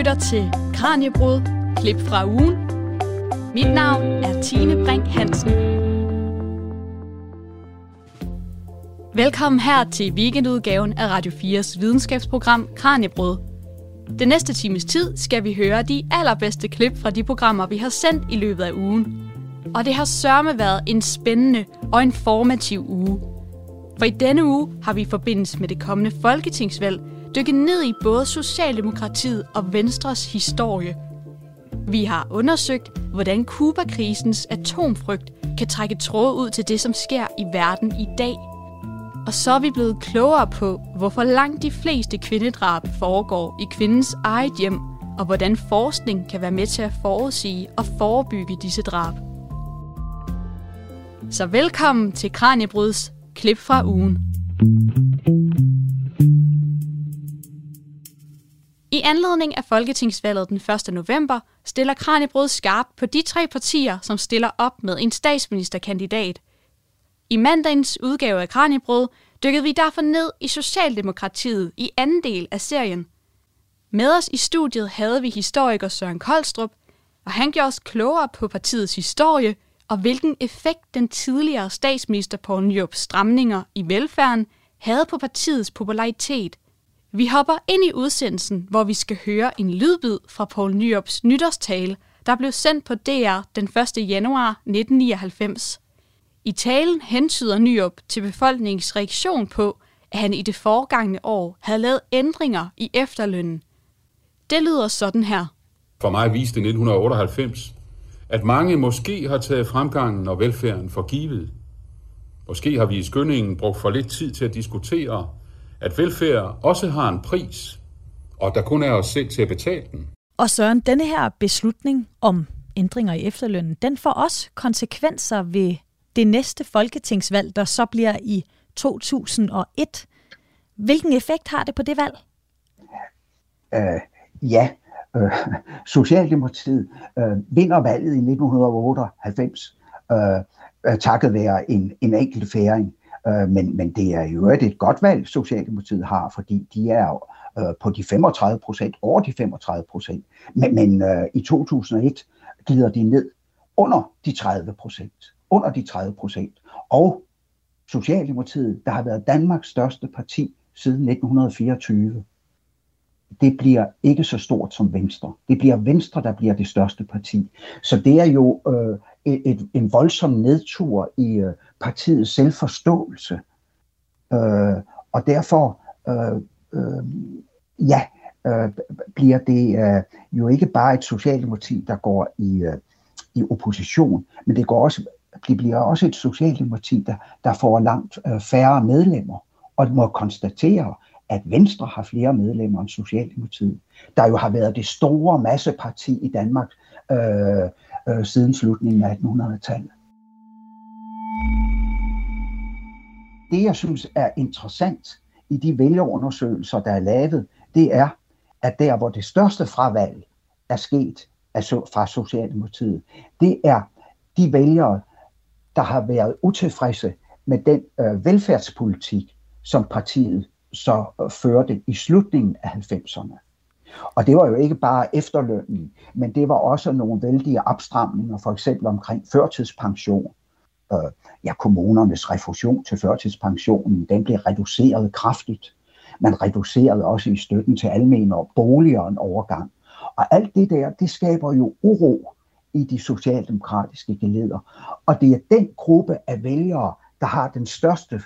lytter til Kranjebrud, klip fra ugen. Mit navn er Tine Brink Hansen. Velkommen her til weekendudgaven af Radio 4's videnskabsprogram Kranjebrud. Den næste times tid skal vi høre de allerbedste klip fra de programmer, vi har sendt i løbet af ugen. Og det har sørme været en spændende og informativ uge. For i denne uge har vi i forbindelse med det kommende folketingsvalg dykke ned i både Socialdemokratiet og Venstres historie. Vi har undersøgt, hvordan Kuba-krisens atomfrygt kan trække tråd ud til det, som sker i verden i dag. Og så er vi blevet klogere på, hvorfor langt de fleste kvindedrab foregår i kvindens eget hjem, og hvordan forskning kan være med til at forudsige og forebygge disse drab. Så velkommen til Kranjebryds klip fra ugen. I anledning af Folketingsvalget den 1. november stiller Kranjebrød skarp på de tre partier, som stiller op med en statsministerkandidat. I mandagens udgave af Kranjebrød dykkede vi derfor ned i Socialdemokratiet i anden del af serien. Med os i studiet havde vi historiker Søren Koldstrup, og han gjorde os klogere på partiets historie og hvilken effekt den tidligere statsminister Poul Nyrups stramninger i velfærden havde på partiets popularitet – vi hopper ind i udsendelsen, hvor vi skal høre en lydbid fra Poul Nyops nytårstale, der blev sendt på DR den 1. januar 1999. I talen hentyder Nyop til befolkningens reaktion på, at han i det forgangne år havde lavet ændringer i efterlønnen. Det lyder sådan her. For mig viste 1998, at mange måske har taget fremgangen og velfærden for givet. Måske har vi i skyndingen brugt for lidt tid til at diskutere, at velfærd også har en pris, og der kun er os selv til at betale den. Og Søren, denne her beslutning om ændringer i efterlønnen, den får også konsekvenser ved det næste folketingsvalg, der så bliver i 2001. Hvilken effekt har det på det valg? Uh, ja, uh, Socialdemokratiet uh, vinder valget i 1998 uh, uh, takket være en, en enkelt færing. Øh, men, men det er jo et godt valg, Socialdemokratiet har, fordi de er øh, på de 35 procent, over de 35 procent. Men, men øh, i 2001 glider de ned under de 30 procent. Under de 30 procent. Og Socialdemokratiet, der har været Danmarks største parti siden 1924, det bliver ikke så stort som Venstre. Det bliver Venstre, der bliver det største parti. Så det er jo øh, et, en voldsom nedtur i øh, partiets selvforståelse. Øh, og derfor, øh, øh, ja, øh, bliver det øh, jo ikke bare et socialdemokrati, der går i, øh, i opposition, men det, går også, det bliver også et socialdemokrati, der, der får langt øh, færre medlemmer, og må konstatere, at Venstre har flere medlemmer end Socialdemokratiet, der jo har været det store masseparti i Danmark øh, øh, siden slutningen af 1800-tallet. Det, jeg synes er interessant i de vælgerundersøgelser, der er lavet, det er, at der, hvor det største fravalg er sket fra Socialdemokratiet, det er de vælgere, der har været utilfredse med den øh, velfærdspolitik, som partiet så øh, førte i slutningen af 90'erne. Og det var jo ikke bare efterlønnen, men det var også nogle vældige opstramninger, for eksempel omkring førtidspension. Øh, ja, kommunernes refusion til førtidspensionen, den blev reduceret kraftigt. Man reducerede også i støtten til almene og boliger en overgang. Og alt det der, det skaber jo uro i de socialdemokratiske geleder. Og det er den gruppe af vælgere, der har den største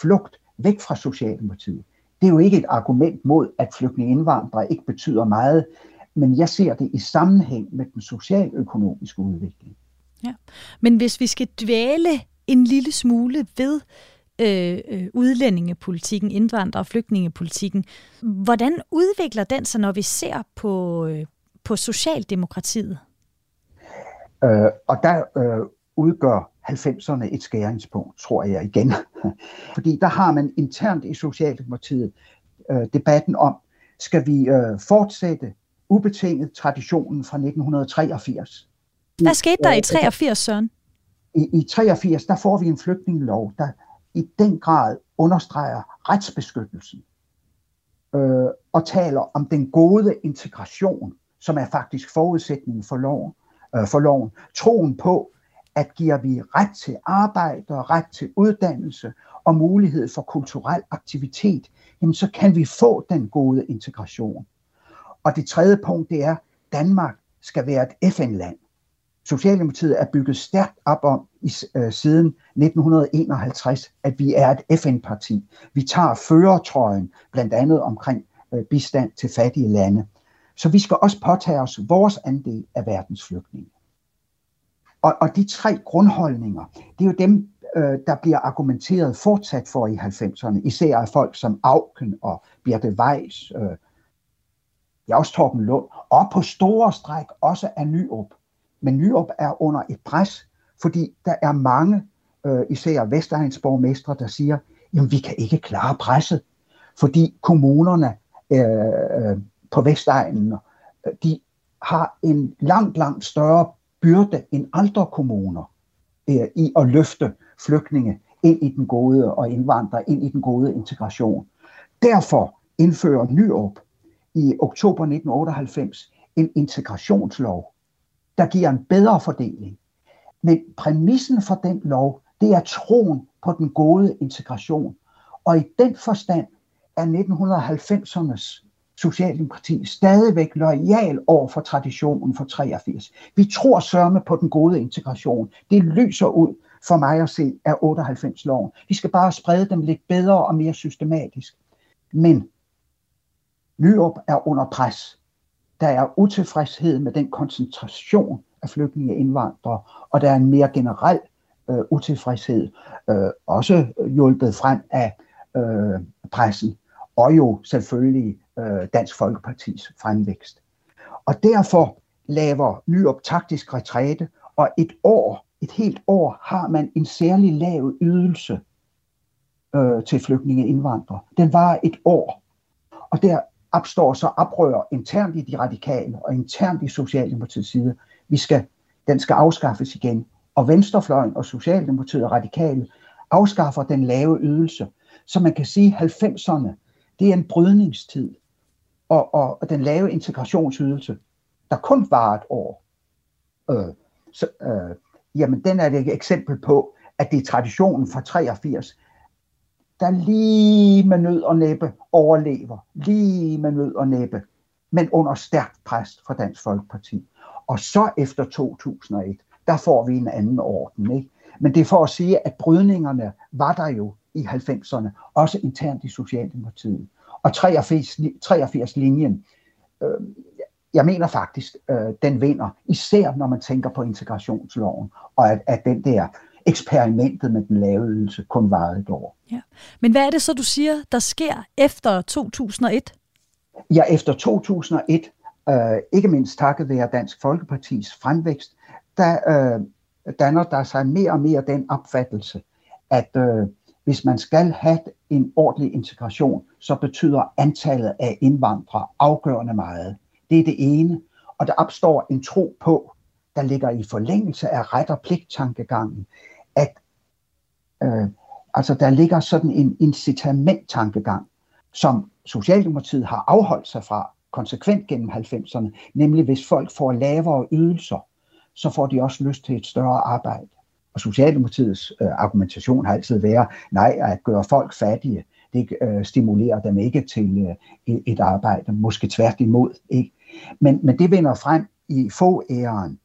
flugt væk fra Socialdemokratiet det er jo ikke et argument mod, at flygtninge indvandrere ikke betyder meget, men jeg ser det i sammenhæng med den socialøkonomiske udvikling. Ja. Men hvis vi skal dvæle en lille smule ved øh, øh, udlændingepolitikken, indvandrer- og flygtningepolitikken, hvordan udvikler den sig, når vi ser på, øh, på Socialdemokratiet? Øh, og der øh, udgør 90'erne et skæringspunkt, tror jeg igen. Fordi der har man internt i Socialdemokratiet øh, debatten om, skal vi øh, fortsætte ubetinget traditionen fra 1983? Hvad skete der i 83, Søren? I, I 83, der får vi en flygtningelov, der i den grad understreger retsbeskyttelsen. Øh, og taler om den gode integration, som er faktisk forudsætningen for loven, øh, for loven. Troen på, at giver vi ret til arbejde og ret til uddannelse og mulighed for kulturel aktivitet, jamen så kan vi få den gode integration. Og det tredje punkt, det er, at Danmark skal være et FN-land. Socialdemokratiet er bygget stærkt op om i, øh, siden 1951, at vi er et FN-parti. Vi tager førertrøjen, blandt andet omkring øh, bistand til fattige lande. Så vi skal også påtage os vores andel af verdens flygtninge. Og, og de tre grundholdninger, det er jo dem, øh, der bliver argumenteret fortsat for i 90'erne, især af folk som Auken og Birte Weiss, øh, ja også Torben Lund, og på store stræk også af Nyrup. Men Nyrup er under et pres, fordi der er mange, øh, især Vestegnsborgmestre, der siger, jamen vi kan ikke klare presset, fordi kommunerne øh, øh på Vestegnen, de har en langt, langt større byrde end andre kommuner øh, i at løfte flygtninge ind i den gode og indvandrere ind i den gode integration. Derfor indfører Nyrup i oktober 1998 en integrationslov, der giver en bedre fordeling. Men præmissen for den lov, det er troen på den gode integration. Og i den forstand er 1990'ernes Socialdemokratiet stadigvæk lojal over for traditionen for 83. Vi tror sørme på den gode integration. Det lyser ud for mig at se af 98-loven. Vi skal bare sprede dem lidt bedre og mere systematisk. Men Nyrup er under pres. Der er utilfredshed med den koncentration af flygtninge og indvandrere, og der er en mere generel øh, utilfredshed, øh, også hjulpet frem af øh, pressen, og jo selvfølgelig øh, Dansk Folkepartis fremvækst. Og derfor laver Nyrup taktisk retræte, og et år, et helt år, har man en særlig lav ydelse øh, til flygtninge indvandrere. Den var et år. Og der opstår så oprør internt i de radikale og internt i Socialdemokratiets side. Vi skal, den skal afskaffes igen. Og Venstrefløjen og Socialdemokratiet og radikale afskaffer den lave ydelse. Så man kan sige, at 90'erne, det er en brydningstid og, og, og den lave integrationsydelse, der kun var et år, øh, så, øh, jamen den er et eksempel på, at det er traditionen fra 83, der lige med nød og næppe overlever, lige med nød og næppe, men under stærkt pres fra Dansk Folkeparti. Og så efter 2001, der får vi en anden orden. Ikke? Men det er for at sige, at brydningerne var der jo i 90'erne, også internt i Socialdemokratiet. Og 83, 83 linjen, øh, jeg mener faktisk, øh, den vinder, især når man tænker på integrationsloven, og at, at den der eksperimentet med den lave ydelse kun varede et år. Ja. Men hvad er det så, du siger, der sker efter 2001? Ja, efter 2001, øh, ikke mindst takket være Dansk Folkepartis fremvækst, der øh, danner der sig mere og mere den opfattelse, at øh, hvis man skal have en ordentlig integration, så betyder antallet af indvandrere afgørende meget. Det er det ene. Og der opstår en tro på, der ligger i forlængelse af ret og pligt-tankegangen, at øh, altså der ligger sådan en incitament-tankegang, som Socialdemokratiet har afholdt sig fra konsekvent gennem 90'erne, nemlig hvis folk får lavere ydelser, så får de også lyst til et større arbejde. Og Socialdemokratiets øh, argumentation har altid været, nej, at gøre folk fattige, det øh, stimulerer dem ikke til øh, et arbejde, måske tværtimod. Ikke? Men, men det vender frem i få æren,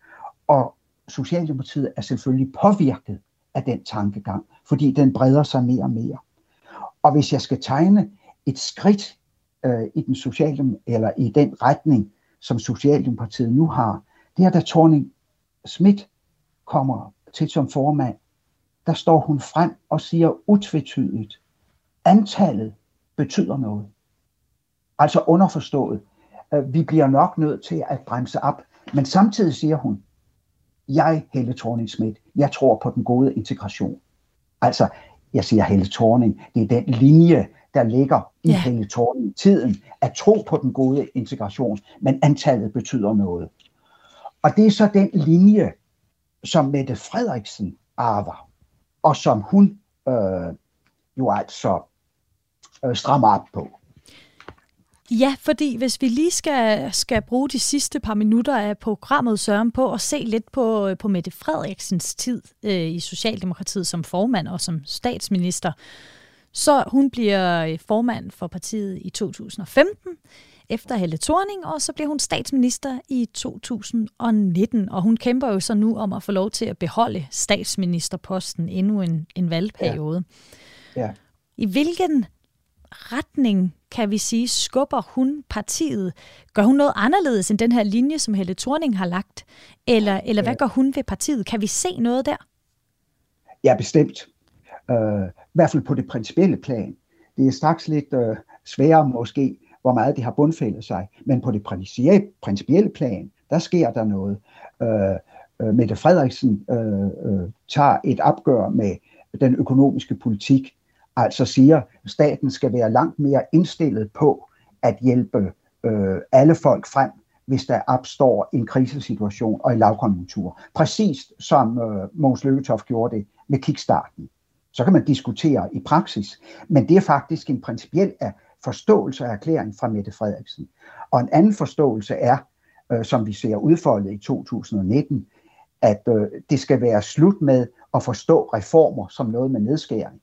og Socialdemokratiet er selvfølgelig påvirket af den tankegang, fordi den breder sig mere og mere. Og hvis jeg skal tegne et skridt øh, i den sociale, eller i den retning, som Socialdemokratiet nu har, det er da Thorning Schmidt kommer til som formand, der står hun frem og siger utvetydigt, antallet betyder noget. Altså underforstået, øh, vi bliver nok nødt til at bremse op, men samtidig siger hun, jeg, Helle thorning Schmidt, jeg tror på den gode integration. Altså, jeg siger Helle Thorning, det er den linje, der ligger i ja. Helle Thorning-tiden, at tro på den gode integration, men antallet betyder noget. Og det er så den linje, som Mette Frederiksen arver, og som hun øh, jo altså øh, strammer op på. Ja, fordi hvis vi lige skal, skal bruge de sidste par minutter af programmet Søren på at se lidt på, øh, på Mette Frederiksens tid øh, i Socialdemokratiet som formand og som statsminister, så hun bliver øh, formand for partiet i 2015 efter Helle Thorning, og så bliver hun statsminister i 2019, og hun kæmper jo så nu om at få lov til at beholde statsministerposten endnu en, en valgperiode. Ja. Ja. I hvilken retning, kan vi sige, skubber hun partiet? Gør hun noget anderledes end den her linje, som Helle Thorning har lagt? Eller, eller hvad gør hun ved partiet? Kan vi se noget der? Ja, bestemt. Uh, I hvert fald på det principielle plan. Det er straks lidt uh, sværere måske, hvor meget det har bundfældet sig. Men på det principielle plan, der sker der noget. Øh, øh, Mette Frederiksen øh, øh, tager et opgør med den økonomiske politik, altså siger, at staten skal være langt mere indstillet på at hjælpe øh, alle folk frem, hvis der opstår en krisesituation og en lavkonjunktur. Præcis som øh, Mogens Lykketoft gjorde det med kickstarten. Så kan man diskutere i praksis, men det er faktisk en principiel forståelse af erklæringen fra Mette Frederiksen. Og en anden forståelse er, øh, som vi ser udfoldet i 2019, at øh, det skal være slut med at forstå reformer som noget med nedskæring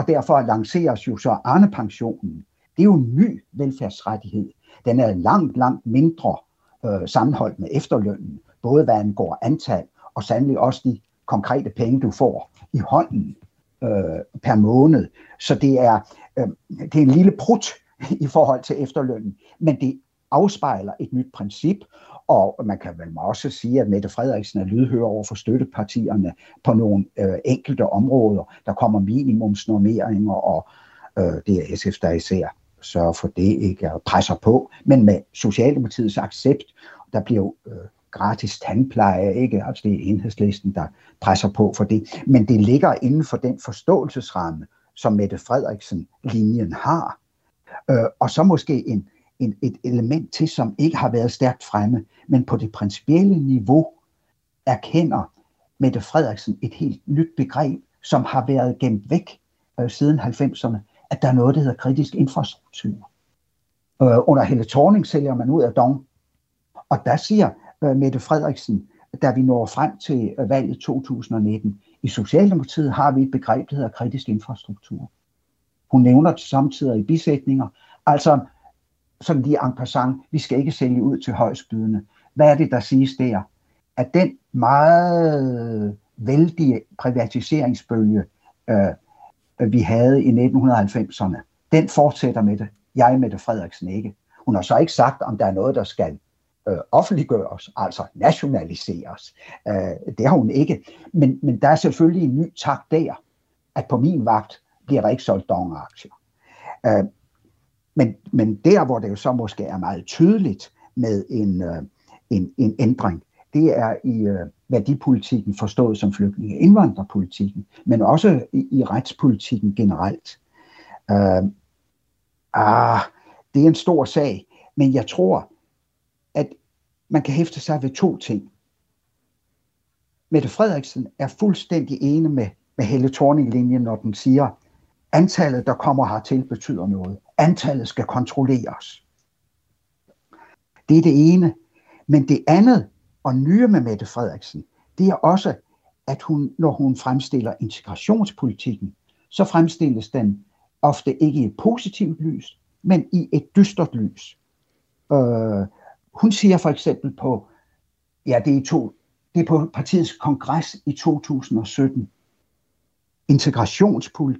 og derfor lanceres jo så Arne-pensionen. Det er jo en ny velfærdsrettighed. Den er langt, langt mindre øh, sammenholdt med efterlønnen, både hvad angår antal, og sandelig også de konkrete penge, du får i hånden øh, per måned. Så det er, Øhm, det er en lille prut i forhold til efterlønnen, men det afspejler et nyt princip, og man kan vel også sige, at Mette Frederiksen er lydhør over for støttepartierne på nogle øh, enkelte områder. Der kommer minimumsnormeringer, og øh, det er SF, der især sørger for det, ikke og presser på. Men med Socialdemokratiets accept, der bliver jo øh, gratis tandpleje, ikke? Altså det er enhedslisten, der presser på for det. Men det ligger inden for den forståelsesramme, som Mette Frederiksen-linjen har. Øh, og så måske en, en, et element til, som ikke har været stærkt fremme, men på det principielle niveau erkender Mette Frederiksen et helt nyt begreb, som har været gemt væk øh, siden 90'erne, at der er noget, der hedder kritisk infrastruktur. Øh, under hele Thorning sælger man ud af Dong, og der siger øh, Mette Frederiksen, da vi når frem til øh, valget 2019, i Socialdemokratiet har vi et begreb, der hedder kritisk infrastruktur. Hun nævner det samtidig i bisætninger, altså sådan lige en passant, vi skal ikke sælge ud til højstbydende. Hvad er det, der siges der? At den meget vældige privatiseringsbølge, øh, vi havde i 1990'erne, den fortsætter med det. Jeg, Mette Frederiksen, ikke. Hun har så ikke sagt, om der er noget, der skal øh, offentliggøres, altså nationaliseres. Øh, det har hun ikke. Men, men der er selvfølgelig en ny takt der, at på min vagt bliver der ikke solgt dongeraktier. Øh, men, men der, hvor det jo så måske er meget tydeligt med en, øh, en, en ændring, det er i øh, værdipolitikken forstået som flygtninge- indvandrerpolitikken, men også i, i retspolitikken generelt. Øh, ah, det er en stor sag, men jeg tror, man kan hæfte sig ved to ting. Mette Frederiksen er fuldstændig enig med, med Helle Thorning-linjen, når den siger, antallet, der kommer hertil, betyder noget antallet skal kontrolleres. Det er det ene. Men det andet, og nye med Mette Frederiksen, det er også, at hun, når hun fremstiller integrationspolitikken, så fremstilles den ofte ikke i et positivt lys, men i et dystert lys. Øh, hun siger for eksempel på, ja, det er, to, det er på partiets kongres i 2017, integrationspol,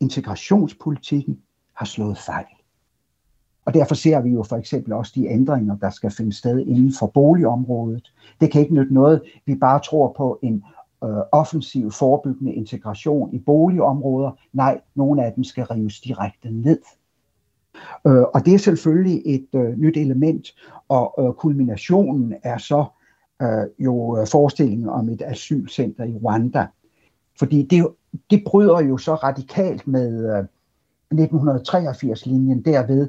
integrationspolitikken har slået fejl. Og derfor ser vi jo for eksempel også de ændringer, der skal finde sted inden for boligområdet. Det kan ikke nytte noget, vi bare tror på en øh, offensiv forebyggende integration i boligområder. Nej, nogle af dem skal rives direkte ned. Øh, og det er selvfølgelig et øh, nyt element, og øh, kulminationen er så øh, jo øh, forestillingen om et asylcenter i Rwanda. Fordi det, det bryder jo så radikalt med... Øh, 1983-linjen derved,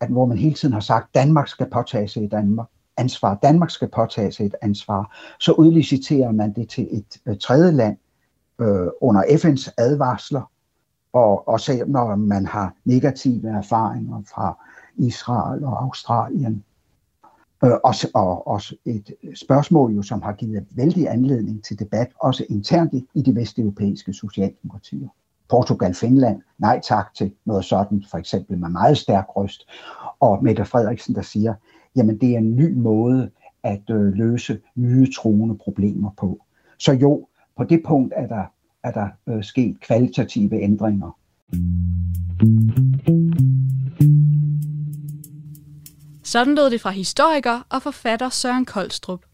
at hvor man hele tiden har sagt, at Danmark skal påtage sig et Danmark, ansvar, Danmark skal påtage sig et ansvar, så udliciterer man det til et øh, tredje land øh, under FN's advarsler, og, og selv når man har negative erfaringer fra Israel og Australien. Øh, også, og også et spørgsmål, jo, som har givet vældig anledning til debat, også internt i, i de vesteuropæiske socialdemokratier. Portugal, Finland, nej tak til noget sådan, for eksempel med meget stærk røst, og Mette Frederiksen, der siger, jamen det er en ny måde at øh, løse nye truende problemer på. Så jo, på det punkt er der, er der øh, sket kvalitative ændringer. Sådan lød det fra historiker og forfatter Søren Koldstrup.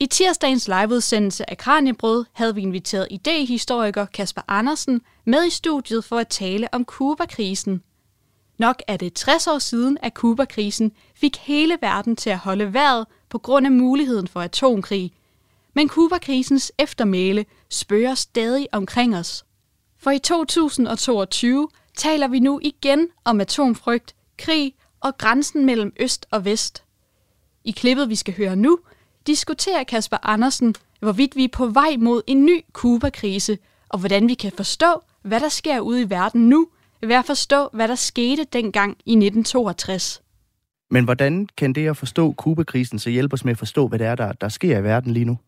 I tirsdagens liveudsendelse af Kranjebrød havde vi inviteret idehistoriker Kasper Andersen med i studiet for at tale om Kuba-krisen. Nok er det 60 år siden, at Kuba-krisen fik hele verden til at holde vejret på grund af muligheden for atomkrig. Men Kuba-krisens eftermæle spørger stadig omkring os. For i 2022 taler vi nu igen om atomfrygt, krig og grænsen mellem øst og vest. I klippet, vi skal høre nu, diskuterer Kasper Andersen, hvorvidt vi er på vej mod en ny Kuba-krise, og hvordan vi kan forstå, hvad der sker ude i verden nu, ved at forstå, hvad der skete dengang i 1962. Men hvordan kan det at forstå Kuba-krisen så hjælpe os med at forstå, hvad det er, der, der sker i verden lige nu?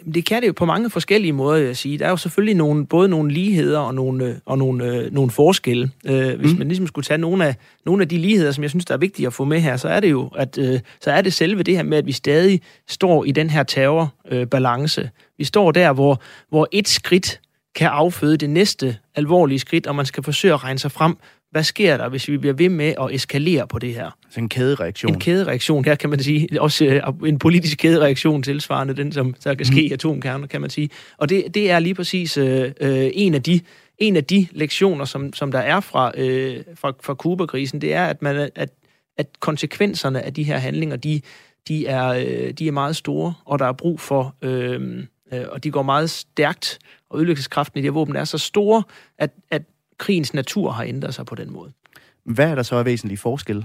Jamen, det kan det jo på mange forskellige måder, jeg sige. Der er jo selvfølgelig nogle, både nogle ligheder og nogle, øh, og nogle, øh, nogle forskelle. Øh, hvis mm. man ligesom skulle tage nogle af, nogle af de ligheder, som jeg synes, der er vigtige at få med her, så er det jo, at øh, så er det selve det her med, at vi stadig står i den her terrorbalance. Øh, vi står der, hvor, hvor et skridt kan afføde det næste alvorlige skridt, og man skal forsøge at regne sig frem hvad sker der, hvis vi bliver ved med at eskalere på det her? Så en kædereaktion. En kædereaktion, her kan man sige. Også øh, en politisk kædereaktion tilsvarende den, som der kan ske i mm. atomkerner, kan man sige. Og det, det er lige præcis øh, øh, en af de en af de lektioner, som, som der er fra, øh, fra, fra Kuba-krisen, det er, at, man, at, at konsekvenserne af de her handlinger, de, de, er, øh, de er meget store, og der er brug for, øh, øh, og de går meget stærkt, og ødelæggelseskraften i de her våben er så store, at, at krigens natur har ændret sig på den måde. Hvad er der så af væsentlige forskelle?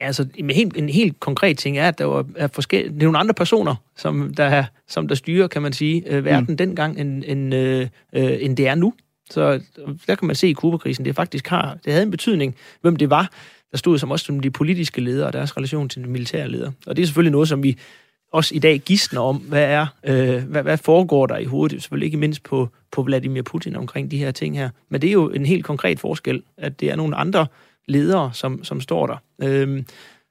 Altså, en helt, en helt konkret ting er, at der var, er forskellige, det er nogle andre personer, som der, som der styrer, kan man sige, øh, verden mm. dengang, end, end, øh, øh, end det er nu. Så der kan man se i Kuba-krisen, det faktisk har, det havde en betydning, hvem det var, der stod som også som de politiske ledere og deres relation til de militære ledere. Og det er selvfølgelig noget, som vi også i dag gidsner om, hvad er, øh, hvad, hvad foregår der i hovedet, selvfølgelig ikke mindst på, på Vladimir Putin omkring de her ting her. Men det er jo en helt konkret forskel, at det er nogle andre ledere, som, som står der. Øh,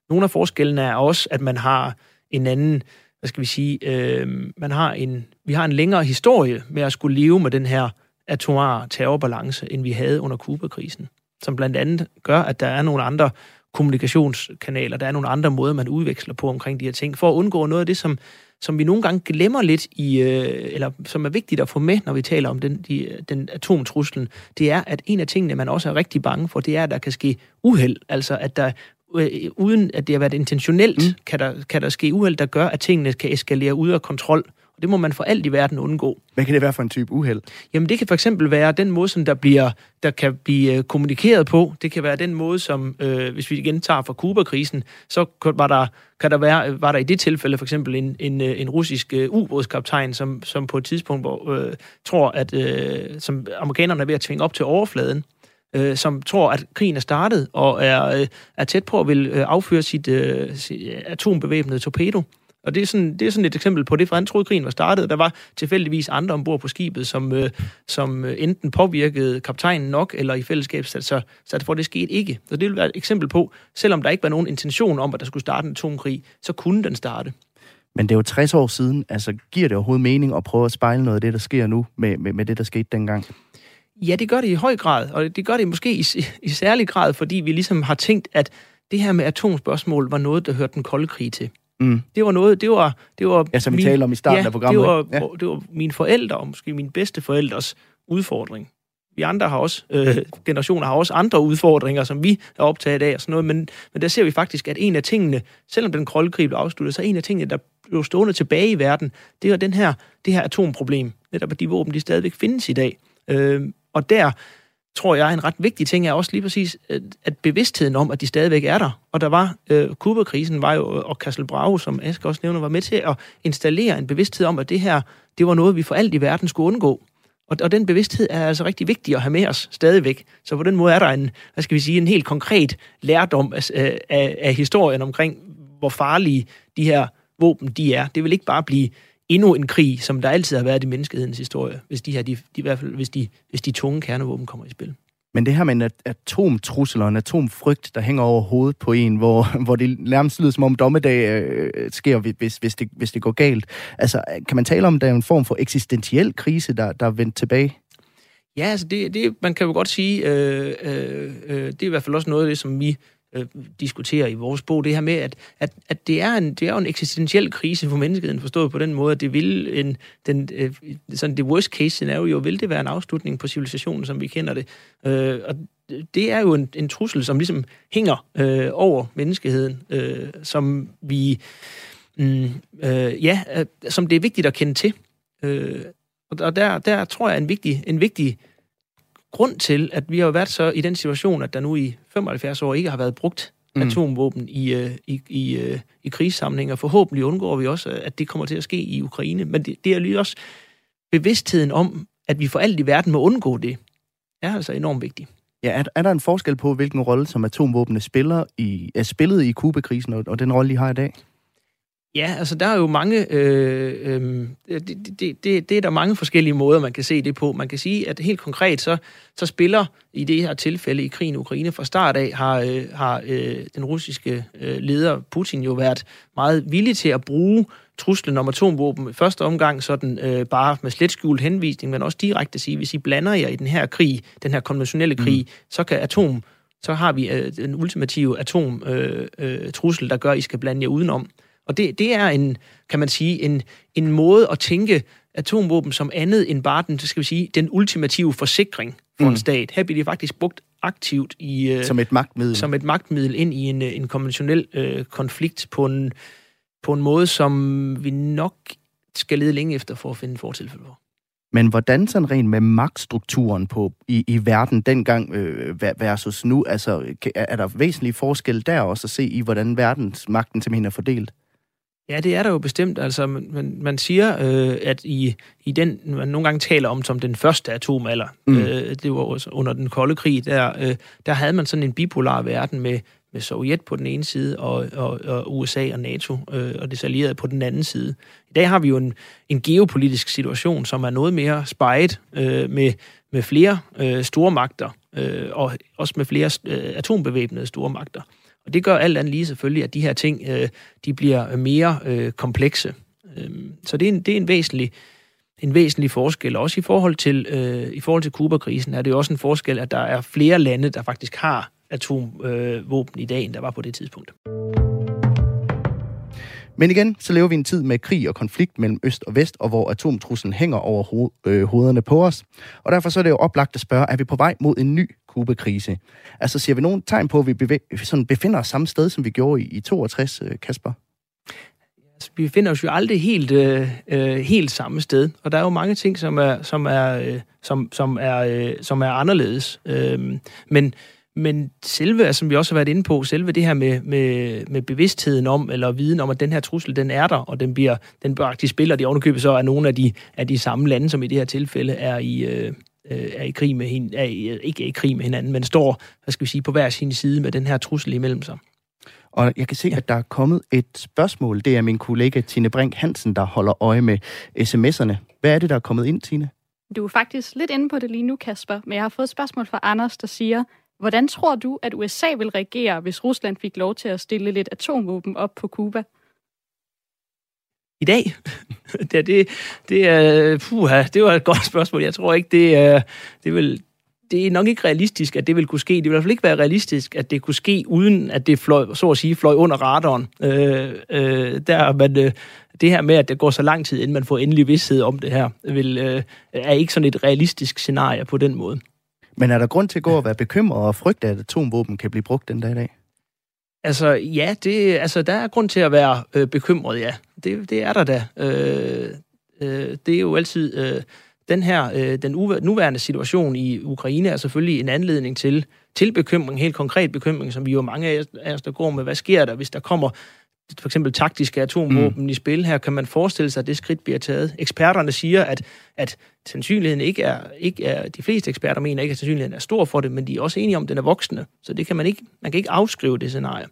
nogle af forskellene er også, at man har en anden, hvad skal vi sige, øh, man har en, vi har en længere historie med at skulle leve med den her atomar terrorbalance, end vi havde under Kuba-krisen, som blandt andet gør, at der er nogle andre kommunikationskanaler, der er nogle andre måder, man udveksler på omkring de her ting, for at undgå noget af det, som, som vi nogle gange glemmer lidt, i, øh, eller som er vigtigt at få med, når vi taler om den, de, den atomtruslen, det er, at en af tingene, man også er rigtig bange for, det er, at der kan ske uheld, altså at der øh, uden at det har været intentionelt, mm. kan, der, kan der ske uheld, der gør, at tingene kan eskalere ud af kontrol. Og det må man for alt i verden undgå. Hvad kan det være for en type uheld? Jamen det kan for eksempel være den måde, som der, bliver, der kan blive øh, kommunikeret på. Det kan være den måde, som, øh, hvis vi igen tager fra Kuba-krisen, så var der, kan der være, var der i det tilfælde for eksempel en, en, øh, en russisk øh, ubådskaptajn, som, som på et tidspunkt hvor, øh, tror, at øh, som amerikanerne er ved at tvinge op til overfladen, øh, som tror, at krigen er startet og er, øh, er tæt på at vil øh, afføre sit, øh, sit atombevæbnede torpedo. Og det er, sådan, det er sådan et eksempel på det, for han troede, krigen var startet. Der var tilfældigvis andre ombord på skibet, som, øh, som øh, enten påvirkede kaptajnen nok, eller i fællesskab satte så, så for, det skete ikke. Så det vil være et eksempel på, selvom der ikke var nogen intention om, at der skulle starte en atomkrig, så kunne den starte. Men det er jo 60 år siden. Altså, giver det overhovedet mening at prøve at spejle noget af det, der sker nu, med, med, med det, der skete dengang? Ja, det gør det i høj grad, og det gør det måske i, i særlig grad, fordi vi ligesom har tænkt, at det her med atomspørgsmål var noget, der hørte den kolde krig til. Mm. Det var noget, det var... Det var ja, som vi talte om i starten ja, af programmet. Det var, ja. det var mine forældre, og måske mine bedste forældres udfordring. Vi andre har også, øh, generationer har også andre udfordringer, som vi er optaget af og sådan noget, men, men der ser vi faktisk, at en af tingene, selvom den kolde krig blev afsluttet, så er en af tingene, der blev stående tilbage i verden, det er den her, det her atomproblem. Netop at de våben, de stadigvæk findes i dag. Øh, og der tror jeg, en ret vigtig ting er også lige præcis, at bevidstheden om, at de stadigvæk er der. Og der var, øh, Kuba-krisen var jo, og Kassel Bravo, som Aske også nævner, var med til at installere en bevidsthed om, at det her, det var noget, vi for alt i verden skulle undgå. Og, og den bevidsthed er altså rigtig vigtig at have med os stadigvæk. Så på den måde er der en, hvad skal vi sige, en helt konkret lærdom af, af, af historien omkring, hvor farlige de her våben de er. Det vil ikke bare blive endnu en krig, som der altid har været i menneskehedens historie, hvis de her, de, de, i hvert fald, hvis de, hvis de tunge kernevåben kommer i spil. Men det her med en atomtrussel og en atomfrygt, der hænger over hovedet på en, hvor, hvor det nærmest lyder som om dommedag øh, sker, hvis, hvis, det, hvis det går galt. Altså, kan man tale om, at der er en form for eksistentiel krise, der, der er vendt tilbage? Ja, altså det, det, man kan jo godt sige, øh, øh, øh, det er i hvert fald også noget af det, som vi øh, diskuterer i vores bog, det her med, at, at, at det, er en, det er jo en eksistentiel krise for menneskeheden, forstået på den måde, at det vil en, den, øh, sådan det worst case scenario, vil det være en afslutning på civilisationen, som vi kender det. Øh, og det er jo en, en trussel, som ligesom hænger øh, over menneskeheden, øh, som vi, mm, øh, ja, øh, som det er vigtigt at kende til. Øh, og der, der tror jeg, en vigtig, en vigtig grund til, at vi har været så i den situation, at der nu i 75 år ikke har været brugt mm. atomvåben i, øh, i, i, øh, i krigssamlinger. Forhåbentlig undgår vi også, at det kommer til at ske i Ukraine. Men det, det er lige også bevidstheden om, at vi for alt i verden må undgå det, er altså enormt vigtigt. Ja, er, er der en forskel på, hvilken rolle som atomvåbene spiller i, er spillet i Kubakrisen, og, og den rolle, de har i dag? Ja, altså der er jo mange, øh, øh, det, det, det, det er der mange forskellige måder, man kan se det på. Man kan sige, at helt konkret, så, så spiller i det her tilfælde i krigen i Ukraine fra start af, har, øh, har øh, den russiske øh, leder Putin jo været meget villig til at bruge truslen om atomvåben i første omgang sådan øh, bare med slet skjult henvisning, men også direkte sige, hvis I blander jer i den her krig, den her konventionelle krig, mm. så kan atom, så har vi øh, den ultimative atomtrussel, øh, øh, trussel, der gør, at I skal blande jer udenom. Og det, det er en, kan man sige, en, en måde at tænke atomvåben som andet end bare den, skal vi sige, den ultimative forsikring for mm. en stat. Her bliver det faktisk brugt aktivt i... Øh, som et magtmiddel. Som et magtmiddel ind i en, øh, en konventionel øh, konflikt på en, på en måde, som vi nok skal lede længe efter for at finde fortilfælde for. Men hvordan sådan rent med magtstrukturen på, i, i verden dengang øh, versus nu? Altså, er der væsentlige forskel der også at se i, hvordan verdens magten simpelthen er fordelt? Ja, det er der jo bestemt. Altså, man, man siger, øh, at i, i den, man nogle gange taler om som den første atomalder, mm. øh, det var under den kolde krig, der, øh, der havde man sådan en bipolar verden med, med Sovjet på den ene side, og, og, og USA og NATO øh, og det allierede på den anden side. I dag har vi jo en, en geopolitisk situation, som er noget mere spejet øh, med, med flere øh, store magter, øh, og også med flere øh, atombevæbnede store magter. Og det gør alt andet lige selvfølgelig, at de her ting, øh, de bliver mere øh, komplekse. Øh, så det er en, det er en væsentlig en væsentlig forskel. Også i forhold til øh, i forhold til Kuba-krisen er det jo også en forskel, at der er flere lande, der faktisk har atomvåben øh, i dag, end der var på det tidspunkt. Men igen, så lever vi en tid med krig og konflikt mellem øst og vest, og hvor atomtruslen hænger over ho- øh, hovederne på os. Og derfor så er det jo oplagt at spørge, er vi på vej mod en ny Kuba-krise? Altså ser vi nogen tegn på, at vi bevæ- sådan befinder os samme sted, som vi gjorde i, i 62, øh, Kasper? Altså, vi befinder os jo aldrig helt, øh, øh, helt samme sted, og der er jo mange ting, som er, som er, øh, som, som er, øh, som er anderledes. Øh, men men selve, som vi også har været inde på, selve det her med, med, med bevidstheden om, eller viden om, at den her trussel, den er der, og den bliver, den faktisk spiller de ovenikøbet så er nogle af de, af de samme lande, som i det her tilfælde er i, øh, er i krig med hin, er i, ikke er i krig med hinanden, men står, hvad skal vi sige, på hver sin side med den her trussel imellem sig. Og jeg kan se, at der er kommet et spørgsmål. Det er min kollega Tine Brink Hansen, der holder øje med sms'erne. Hvad er det, der er kommet ind, Tine? Du er faktisk lidt inde på det lige nu, Kasper, men jeg har fået et spørgsmål fra Anders, der siger, Hvordan tror du, at USA vil reagere, hvis Rusland fik lov til at stille lidt atomvåben op på Kuba? I dag? det, det, det, er, puha, det var et godt spørgsmål. Jeg tror ikke, det er, det vil, det er nok ikke realistisk, at det vil kunne ske. Det vil i hvert fald ikke være realistisk, at det kunne ske, uden at det fløj, så at sige, fløj under radaren. Øh, øh, der, men, øh, det her med, at det går så lang tid, inden man får endelig vidshed om det her, vil, øh, er ikke sådan et realistisk scenarie på den måde. Men er der grund til at gå og være bekymret og frygte, at atomvåben kan blive brugt den dag i dag? Altså, ja, det, altså, der er grund til at være øh, bekymret, ja. Det, det er der da. Øh, øh, det er jo altid... Øh, den her, øh, den nuværende situation i Ukraine er selvfølgelig en anledning til, til bekymring, helt konkret bekymring, som vi jo mange af os, der går med. Hvad sker der, hvis der kommer for eksempel taktiske atomvåben mm. i spil her, kan man forestille sig, at det skridt bliver taget. Eksperterne siger, at, at sandsynligheden ikke er, ikke er, de fleste eksperter mener ikke, at sandsynligheden er stor for det, men de er også enige om, at den er voksende. Så det kan man ikke, man kan ikke afskrive det scenarie.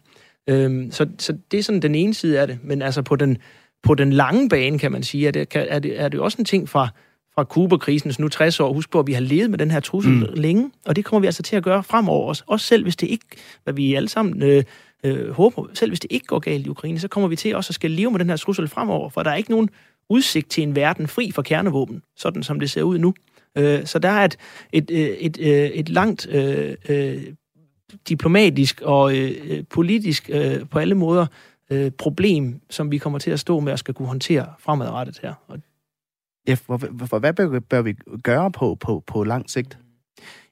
Øhm, så, så det er sådan den ene side af det. Men altså på den, på den lange bane, kan man sige, er det, er det, er det også en ting fra, fra Kuba-krisen, nu 60 år. Husk på, at vi har levet med den her trussel mm. længe, og det kommer vi altså til at gøre fremover også. Også selv hvis det ikke, hvad vi alle sammen øh, øh, håber, selv hvis det ikke går galt i Ukraine, så kommer vi til også at skal leve med den her trussel fremover, for der er ikke nogen udsigt til en verden fri for kernevåben, sådan som det ser ud nu. Øh, så der er et, et, øh, et, et, øh, et langt øh, øh, diplomatisk og øh, politisk øh, på alle måder øh, problem, som vi kommer til at stå med og skal kunne håndtere fremadrettet her. Og Ja, for, for hvad bør, bør vi gøre på, på, på lang sigt?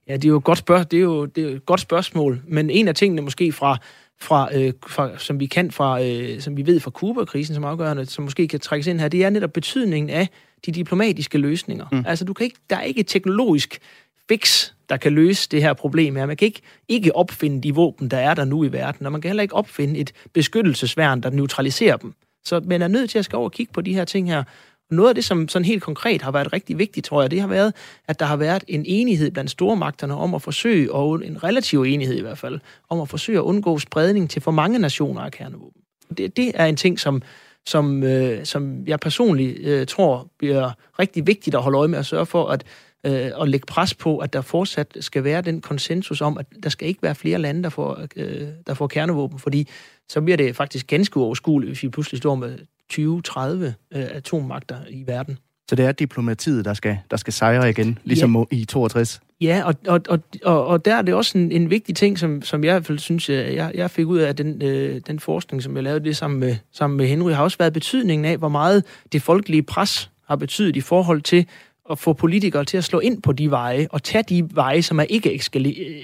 Ja, det er jo et godt, spørg- det er jo, det er jo et godt spørgsmål, men en af tingene måske fra, fra, øh, fra som vi kan fra, øh, som vi ved fra Kuba-krisen som afgørende, som måske kan trækkes ind her, det er netop betydningen af de diplomatiske løsninger. Mm. Altså, du kan ikke, der er ikke et teknologisk fix, der kan løse det her problem her. Man kan ikke, ikke opfinde de våben, der er der nu i verden, og man kan heller ikke opfinde et beskyttelsesværn, der neutraliserer dem. Så man er nødt til at skal over og kigge på de her ting her. Noget af det, som sådan helt konkret har været rigtig vigtigt, tror jeg, det har været, at der har været en enighed blandt stormagterne om at forsøge, og en relativ enighed i hvert fald, om at forsøge at undgå spredning til for mange nationer af kernevåben. Det, det er en ting, som, som, øh, som jeg personligt øh, tror bliver rigtig vigtigt at holde øje med at sørge for, at øh, lægge pres på, at der fortsat skal være den konsensus om, at der skal ikke være flere lande, der får, øh, der får kernevåben, fordi så bliver det faktisk ganske uoverskueligt, hvis vi pludselig står med 20-30 øh, atommagter i verden. Så det er diplomatiet, der skal, der skal sejre igen, ligesom ja. i 62? Ja, og, og, og, og, og der er det også en, en vigtig ting, som, som jeg i hvert fald synes, jeg, jeg fik ud af den, øh, den forskning, som jeg lavede det sammen med, sammen med Henry, har også været betydningen af, hvor meget det folkelige pres har betydet i forhold til at få politikere til at slå ind på de veje, og tage de veje, som er ikke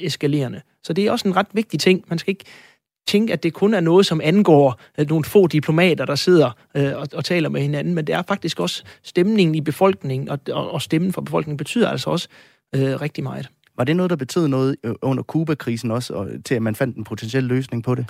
eskalerende. Så det er også en ret vigtig ting. Man skal ikke tænke, at det kun er noget, som angår øh, nogle få diplomater, der sidder øh, og, og taler med hinanden, men det er faktisk også stemningen i befolkningen, og, og, og stemmen for befolkningen betyder altså også øh, rigtig meget. Var det noget, der betød noget øh, under Kuba-krisen også, og, til at man fandt en potentiel løsning på det?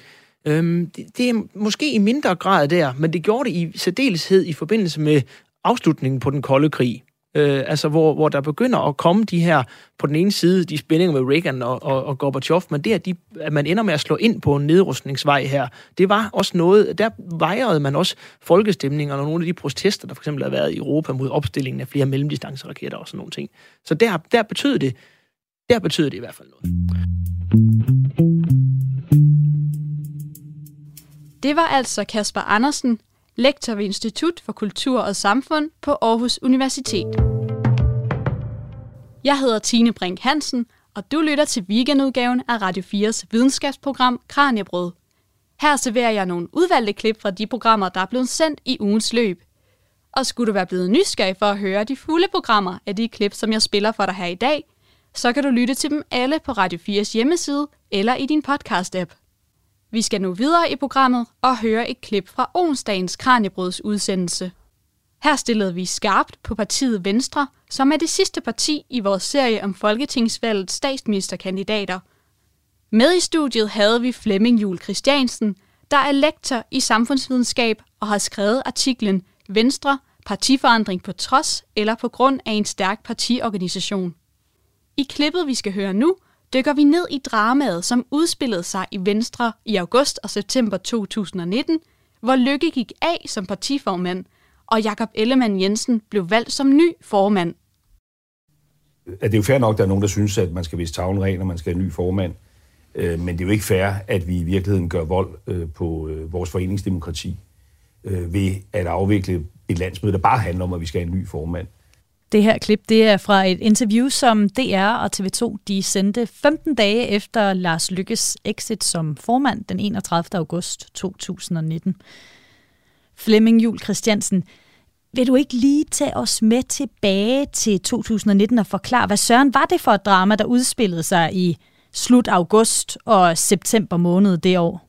Øhm, det, det er måske i mindre grad der, men det gjorde det i særdeleshed i forbindelse med afslutningen på den kolde krig. Øh, altså, hvor, hvor der begynder at komme de her, på den ene side, de spændinger med Reagan og, og, og Gorbachev, men det, at, de, at man ender med at slå ind på en nedrustningsvej her, det var også noget, der vejrede man også folkestemninger og nogle af de protester, der for eksempel har været i Europa mod opstillingen af flere mellemdistanceraketter og sådan nogle ting. Så der, der betød det, der betød det i hvert fald noget. Det var altså Kasper Andersen, lektor ved Institut for Kultur og Samfund på Aarhus Universitet. Jeg hedder Tine Brink Hansen, og du lytter til weekendudgaven af Radio 4's videnskabsprogram Kranjebrød. Her serverer jeg nogle udvalgte klip fra de programmer, der er blevet sendt i ugens løb. Og skulle du være blevet nysgerrig for at høre de fulde programmer af de klip, som jeg spiller for dig her i dag, så kan du lytte til dem alle på Radio 4's hjemmeside eller i din podcast-app. Vi skal nu videre i programmet og høre et klip fra onsdagens Kranjebrods udsendelse. Her stillede vi skarpt på partiet Venstre, som er det sidste parti i vores serie om Folketingsvalgets statsministerkandidater. Med i studiet havde vi Flemming Jul Christiansen, der er lektor i samfundsvidenskab og har skrevet artiklen Venstre, partiforandring på trods eller på grund af en stærk partiorganisation. I klippet, vi skal høre nu, dykker vi ned i dramaet, som udspillede sig i Venstre i august og september 2019, hvor Lykke gik af som partiformand, og Jakob Ellemann Jensen blev valgt som ny formand. det er jo fair nok, at der er nogen, der synes, at man skal vise tavlen ren, og man skal have en ny formand. Øh, men det er jo ikke fair, at vi i virkeligheden gør vold øh, på øh, vores foreningsdemokrati ved at afvikle et landsmøde, der bare handler om, at vi skal have en ny formand. Det her klip det er fra et interview, som DR og TV2 de sendte 15 dage efter Lars Lykkes exit som formand den 31. august 2019. Flemming Jul Christiansen, vil du ikke lige tage os med tilbage til 2019 og forklare, hvad søren var det for et drama, der udspillede sig i slut august og september måned det år?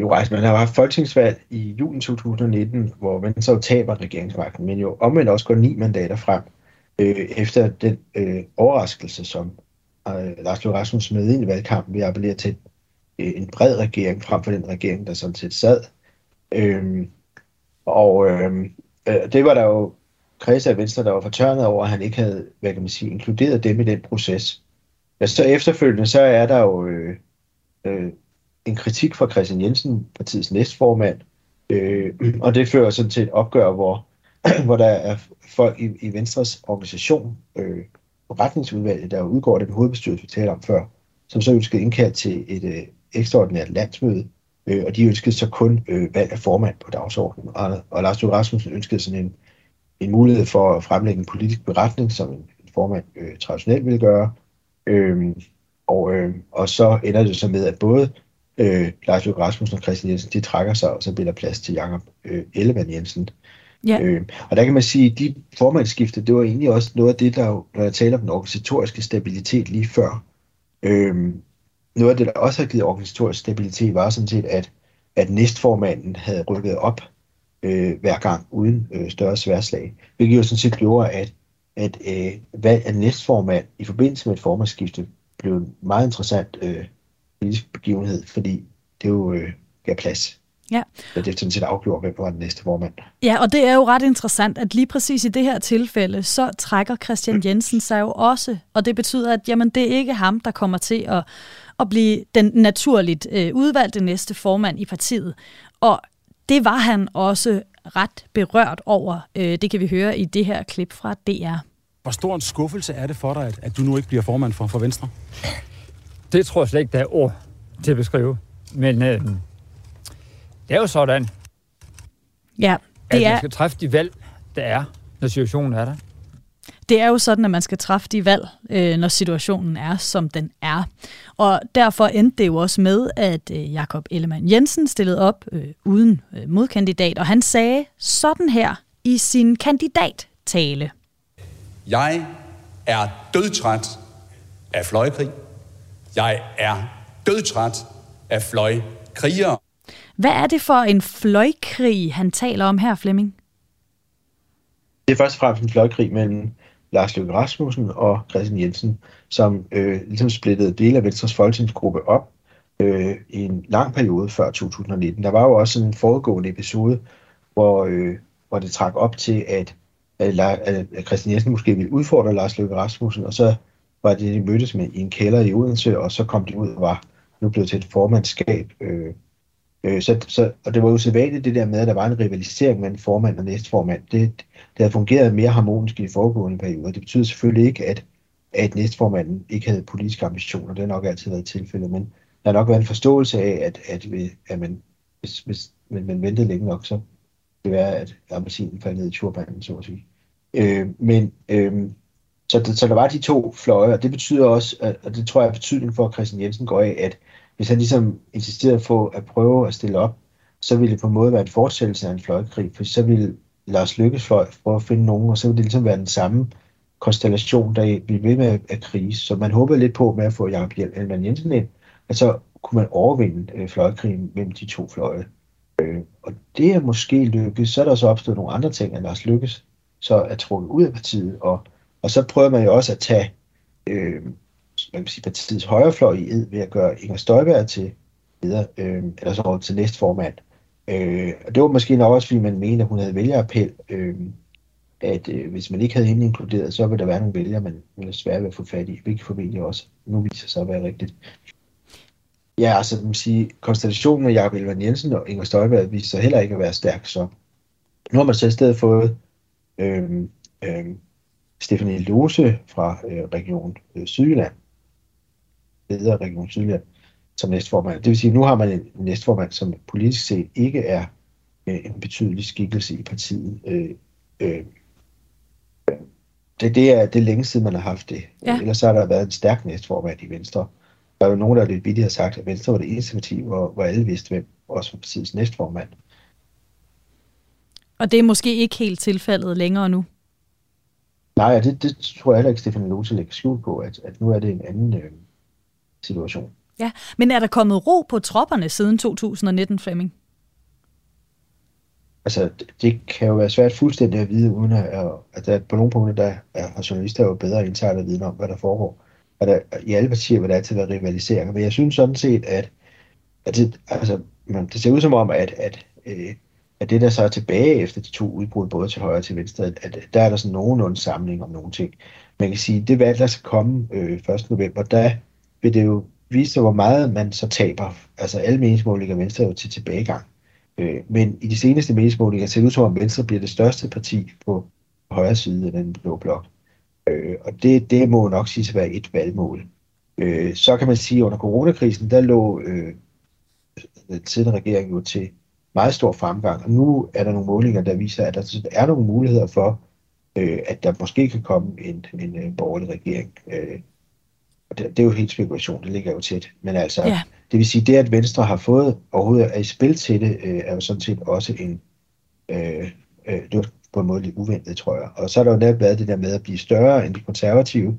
Jo, altså man har haft folketingsvalg i juni 2019, hvor Venstre taber regeringsmagten, men jo omvendt også går ni mandater frem, øh, efter den øh, overraskelse, som øh, Lars Løkke Rasmussen med ind i valgkampen, vi appellere til øh, en bred regering frem for den regering, der sådan set sad. Øh, og øh, øh, det var der jo kredse af Venstre, der var fortørnet over, at han ikke havde, hvad kan man sige, inkluderet dem i den proces. Ja, så efterfølgende, så er der jo øh, øh, en kritik fra Christian Jensen, partiets næstformand, øh, og det fører sådan til et opgør, hvor, hvor der er folk i, i Venstres organisation, øh, retningsudvalget, der udgår den hovedbestyrelse, vi talte om før, som så ønskede indkaldt til et øh, ekstraordinært landsmøde, øh, og de ønskede så kun øh, valg af formand på dagsordenen. Og, og Lars Løkke Rasmussen ønskede sådan en, en mulighed for at fremlægge en politisk beretning, som en, en formand øh, traditionelt ville gøre. Øh, og, øh, og så ender det så med, at både øh, Lars Løkke Rasmussen og Christian Jensen, de trækker sig, og så bliver der plads til Jakob øh, Ellemann Jensen. Ja. Øh, og der kan man sige, at de formandsskifte, det var egentlig også noget af det, der, når jeg taler om den organisatoriske stabilitet lige før, øh, noget af det, der også har givet organisatorisk stabilitet, var sådan set, at, at næstformanden havde rykket op øh, hver gang uden øh, større sværslag. Hvilket jo sådan set gjorde, at, at øh, valg af næstformand i forbindelse med et formandsskifte blev en meget interessant øh, politisk begivenhed, fordi det jo øh, gav plads. Ja. Så det er sådan set afgjort, hvem var den næste formand. Ja, og det er jo ret interessant, at lige præcis i det her tilfælde, så trækker Christian Jensen sig jo også, og det betyder, at jamen, det er ikke ham, der kommer til at, at blive den naturligt øh, udvalgte næste formand i partiet. Og det var han også ret berørt over. Øh, det kan vi høre i det her klip fra DR. Hvor stor en skuffelse er det for dig, at, at du nu ikke bliver formand for, for Venstre? Det tror jeg slet ikke, der er ord til at beskrive. Men øh, det er jo sådan, ja, det at er... man skal træffe de valg, der er, når situationen er der. Det er jo sådan, at man skal træffe de valg, øh, når situationen er, som den er. Og derfor endte det jo også med, at øh, Jakob Ellemann Jensen stillede op øh, uden øh, modkandidat, og han sagde sådan her i sin kandidattale. Jeg er dødtræt af fløjkrig. Jeg er dødtræt af fløjkrigere. Hvad er det for en fløjkrig, han taler om her, Flemming? Det er først og fremmest en fløjkrig mellem Lars Løkke Rasmussen og Christian Jensen, som øh, ligesom splittede dele af Venstres folketingsgruppe op øh, i en lang periode før 2019. Der var jo også en foregående episode, hvor, øh, hvor det trak op til, at, at, at Christian Jensen måske ville udfordre Lars Løkke Rasmussen, og så var det, de mødtes med i en kælder i Odense, og så kom de ud og var nu blevet til et formandskab. Øh, øh, så, så, og det var jo sædvanligt det der med, at der var en rivalisering mellem formand og næstformand. Det, det havde fungeret mere harmonisk i de foregående perioder. Det betyder selvfølgelig ikke, at, at næstformanden ikke havde politiske ambitioner. Det har nok altid været tilfældet, men der har nok været en forståelse af, at, at, at man, hvis, hvis man, man ventede længe nok, så det være, at appelsinen faldt ned i turbanen, så at sige. Øh, men øh, så, så der var de to fløje, og det betyder også, at, og det tror jeg er betydning for, at Christian Jensen går af, at hvis han ligesom insisterede på at prøve at stille op, så ville det på en måde være en fortsættelse af en fløjkrig, for så ville Lars Lykkes fløj prøve at finde nogen, og så ville det ligesom være den samme konstellation, der ville ved med at krise. Så man håbede lidt på med at få Jacob Hjelman Jensen ind, at så kunne man overvinde øh, fløjkrigen mellem de to fløje. Øh, og det er måske lykkedes. Så er der så opstået nogle andre ting, at Lars Lykkes så er trukket ud af partiet, og og så prøver man jo også at tage øh, man sige, partiets højrefløj i ed ved at gøre Inger Støjberg til leder, øh, eller så til næstformand. Øh, og det var måske nok også, fordi man mente, at hun havde vælgerappel, øh, at øh, hvis man ikke havde hende inkluderet, så ville der være nogle vælgere, man ville svært ved at få fat i, hvilket formentlig også nu viser sig at være rigtigt. Ja, altså man sige, konstellationen med Jakob Elvand Jensen og Inger Støjberg viser sig heller ikke at være stærk, så nu har man så i stedet fået øh, øh, Stefanie Lose fra øh, Region øh, Sydjylland, leder Region Sydjylland, som næstformand. Det vil sige, at nu har man en næstformand, som politisk set ikke er øh, en betydelig skikkelse i partiet. Øh, øh, det, det, er, det er længe siden, man har haft det. Ja. Ellers har der været en stærk næstformand i Venstre. Der er jo nogen, der lidt vidt har sagt, at Venstre var det eneste parti, hvor, hvor alle vidste, hvem også var partiets næstformand. Og det er måske ikke helt tilfældet længere nu? Nej, det, det tror jeg heller ikke, Stefan Lose lægger skjult på, at, at nu er det en anden øh, situation. Ja, men er der kommet ro på tropperne siden 2019, Flemming? Altså, det, det kan jo være svært fuldstændig at vide, uden at, at der på nogle punkter, der er, har journalister jo bedre insider viden om, hvad der foregår. Og der, i alle partier vil der altid være rivaliseringer, men jeg synes sådan set, at, at det, altså, man, det ser ud som om, at, at, øh, at det, der så er tilbage efter de to udbrud, både til højre og til venstre, at, der er der sådan nogenlunde samling om nogle ting. Man kan sige, at det valg, der skal komme øh, 1. november, der vil det jo vise hvor meget man så taber. Altså alle meningsmålinger Venstre er jo til tilbagegang. Øh, men i de seneste meningsmålinger ser det ud som om Venstre bliver det største parti på højre side af den blå blok. Øh, og det, det må nok sige at være et valgmål. Øh, så kan man sige, at under coronakrisen, der lå øh, den siddende regering jo til meget stor fremgang, og nu er der nogle målinger, der viser, at der er nogle muligheder for, øh, at der måske kan komme en, en, en borgerlig regering. Øh, og det, det er jo helt spekulation, det ligger jo tæt. Men altså, ja. det vil sige, det at Venstre har fået overhovedet er i spil til det, øh, er jo sådan set også en, øh, øh, det var på en måde lidt uventet, tror jeg. Og så er der jo netop været det der med at blive større end de konservative,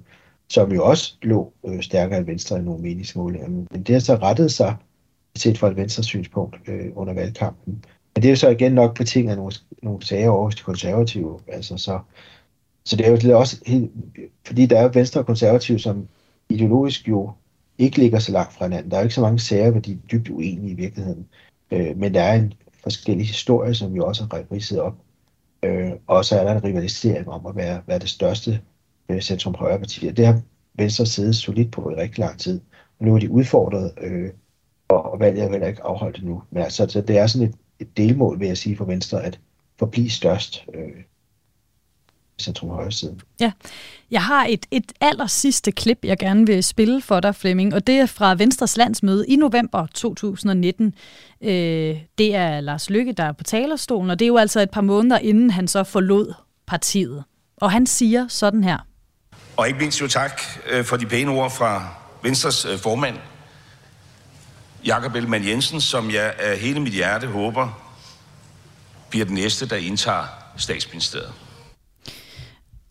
som jo også lå øh, stærkere end Venstre i nogle meningsmålinger. Men det har så rettet sig, set fra et Venstre synspunkt øh, under valgkampen. Men det er jo så igen nok betinget af nogle, nogle sager over hos de konservative. Altså, så, så det er jo det er også helt, fordi der er Venstre og konservative, som ideologisk jo ikke ligger så langt fra hinanden. Der er jo ikke så mange sager, hvor de er dybt uenige i virkeligheden. Øh, men der er en forskellig historie, som vi også har ridset op. Øh, og så er der en rivalisering om at være, være det største øh, centrum højre parti. Det har Venstre siddet solidt på i rigtig lang tid. Og nu er de udfordret, øh, og, valget er heller ikke afholdt endnu. Men altså, så det er sådan et, et delmål, vil jeg sige, for Venstre, at forblive størst øh, centrum højre side. Ja, jeg har et, et aller sidste klip, jeg gerne vil spille for dig, Flemming, og det er fra Venstres landsmøde i november 2019. Øh, det er Lars Lykke, der er på talerstolen, og det er jo altså et par måneder inden han så forlod partiet. Og han siger sådan her. Og ikke mindst jo tak øh, for de pæne ord fra Venstres øh, formand, Jakob Ellemann Jensen, som jeg af hele mit hjerte håber bliver den næste, der indtager statsministeriet.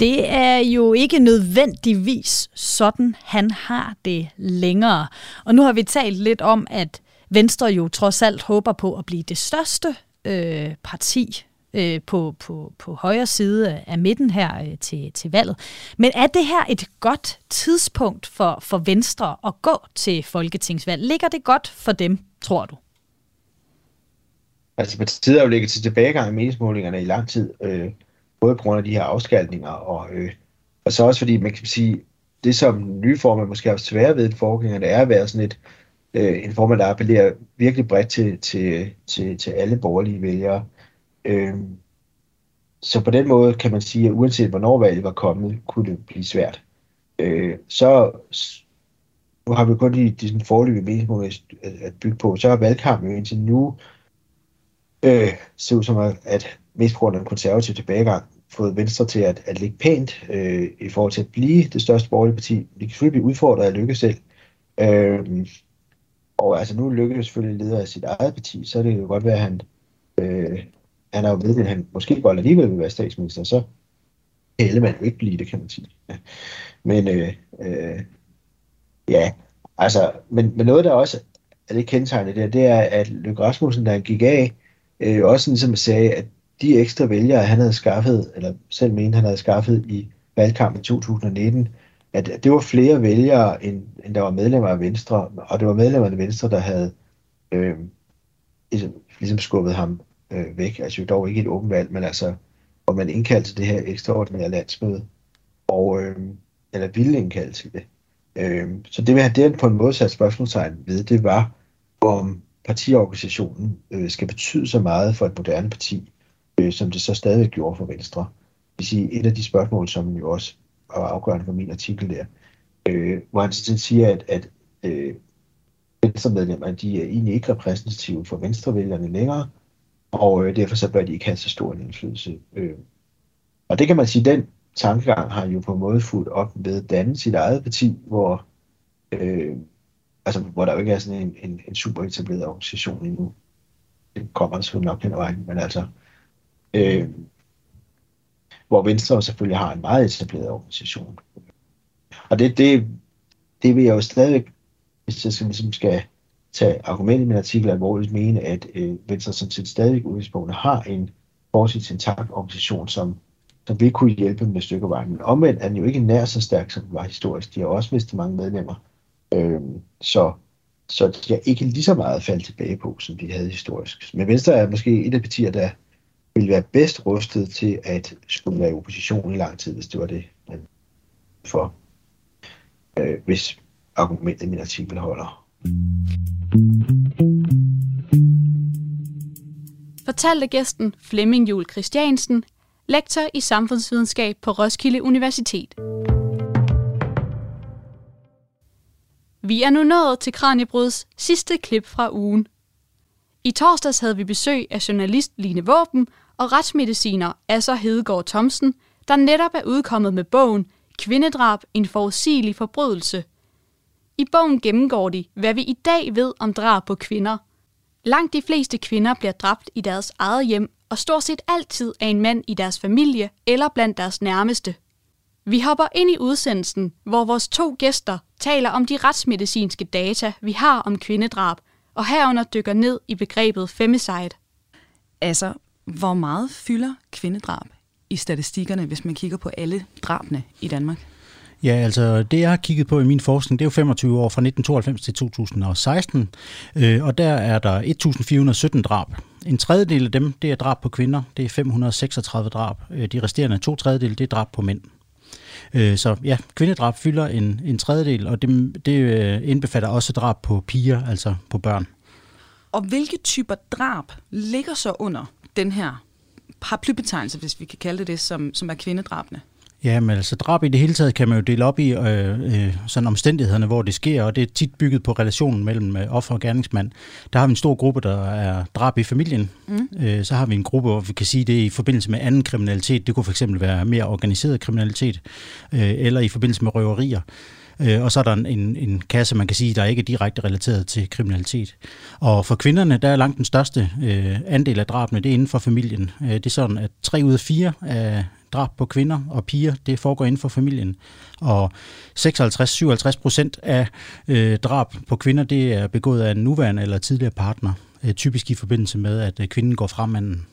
Det er jo ikke nødvendigvis sådan, han har det længere. Og nu har vi talt lidt om, at Venstre jo trods alt håber på at blive det største øh, parti øh, på, på, på højre side af midten her øh, til, til valget. Men er det her et godt tidspunkt for, for Venstre at gå til folketingsvalg? Ligger det godt for dem, tror du? Altså partiet har jo ligget til tilbagegang i meningsmålingerne i lang tid. Øh, både på grund af de her afskaltninger, og, øh, og så også fordi, man kan sige, det som nye formand måske har svært ved forgængerne, er at være sådan et, øh, en formand, der appellerer virkelig bredt til, til, til, til alle borgerlige vælgere. Øh, så på den måde kan man sige, at uanset hvornår valget var kommet, kunne det blive svært. Øh, så nu har vi kun de, de sådan forløbige meningsmål at bygge på, så har valgkampen jo indtil nu øh, ser ud som, at, at mest på grund af den konservative tilbagegang, fået Venstre til at, at ligge pænt øh, i forhold til at blive det største borgerlige parti. De kan selvfølgelig blive udfordret af Lykke selv. Øh, og altså nu Lykke selvfølgelig leder af sit eget parti, så er kan jo godt være, at han, øh, han har jo ved, at han måske godt alligevel vil være statsminister, så kan Ellemann jo ikke blive det, kan man sige. Men øh, øh, ja, altså, men, men noget, der også er det kendetegnende der, det er, at Løkke Rasmussen, der han gik af, øh, også ligesom sagde, at de ekstra vælgere, han havde skaffet, eller selv mente, han havde skaffet i valgkampen i 2019, at det var flere vælgere, end, end der var medlemmer af Venstre, og det var medlemmer af Venstre, der havde øh, ligesom, ligesom skubbet ham øh, væk. Altså jo dog ikke et åbent valg, men altså, hvor man indkaldte til det her ekstraordinære landsmøde, og, øh, eller ville indkalde til det. Øh, så det vil have det på en måde sat spørgsmålstegn ved, det var, om partiorganisationen øh, skal betyde så meget for et moderne parti, øh, som det så stadig gjorde for Venstre. Det vil sige, et af de spørgsmål, som jo også var afgørende for min artikel der, øh, hvor han sådan siger, at, at øh, venstremedlemmer, de er egentlig ikke repræsentative for venstrevælgerne længere, og øh, derfor så bør de ikke have så stor en indflydelse. Øh. Og det kan man sige, den tankegang har jo på en måde fuldt op ved at danne sit eget parti, hvor, øh, altså, hvor der jo ikke er sådan en, en, en super etableret organisation endnu. Det kommer der selvfølgelig nok hen ad vejen, men altså, Øh, hvor Venstre selvfølgelig har en meget etableret organisation. Og det, det, det vil jeg jo stadig, hvis jeg skal, ligesom skal tage argumentet i min artikel alvorligt, mene, at øh, Venstre sådan set stadig udgangspunktet har en forholdsvis intakt organisation, som, som vil kunne hjælpe med stykkevejen. Men omvendt er den jo ikke nær så stærk, som den var historisk. De har også mistet mange medlemmer. Øh, så, så de har ikke lige så meget faldt tilbage på, som de havde historisk. Men Venstre er måske et af partier, der ville være bedst rustet til at skulle være i opposition i lang tid, hvis det var det, man for, øh, hvis argumentet i min artikel holder. Fortalte gæsten Flemming Jul Christiansen, lektor i samfundsvidenskab på Roskilde Universitet. Vi er nu nået til Kranjebruds sidste klip fra ugen. I torsdags havde vi besøg af journalist Line Våben og retsmediciner Asser Hedegaard Thomsen, der netop er udkommet med bogen Kvindedrab, en forudsigelig forbrydelse. I bogen gennemgår de, hvad vi i dag ved om drab på kvinder. Langt de fleste kvinder bliver dræbt i deres eget hjem, og stort set altid af en mand i deres familie eller blandt deres nærmeste. Vi hopper ind i udsendelsen, hvor vores to gæster taler om de retsmedicinske data, vi har om kvindedrab, og herunder dykker ned i begrebet femicide. Altså, hvor meget fylder kvindedrab i statistikkerne, hvis man kigger på alle drabene i Danmark? Ja, altså det jeg har kigget på i min forskning, det er jo 25 år fra 1992 til 2016, øh, og der er der 1417 drab. En tredjedel af dem, det er drab på kvinder, det er 536 drab. Øh, de resterende to tredjedel, det er drab på mænd. Øh, så ja, kvindedrab fylder en, en tredjedel, og det, det indbefatter også drab på piger, altså på børn. Og hvilke typer drab ligger så under den her paraplybetegnelse, hvis vi kan kalde det det, som, som er kvindedrabene? Ja, men altså drab i det hele taget kan man jo dele op i øh, øh, sådan omstændighederne, hvor det sker, og det er tit bygget på relationen mellem øh, offer og gerningsmand. Der har vi en stor gruppe, der er drab i familien. Mm. Øh, så har vi en gruppe, hvor vi kan sige det er i forbindelse med anden kriminalitet. Det kunne fx være mere organiseret kriminalitet, øh, eller i forbindelse med røverier. Øh, og så er der en, en kasse, man kan sige, der er ikke direkte relateret til kriminalitet. Og for kvinderne, der er langt den største øh, andel af drabene, det er inden for familien. Øh, det er sådan, at 3 ud af 4 af drab på kvinder og piger, det foregår inden for familien. Og 56-57 procent af øh, drab på kvinder, det er begået af en nuværende eller tidligere partner. Øh, typisk i forbindelse med, at øh, kvinden går fra manden.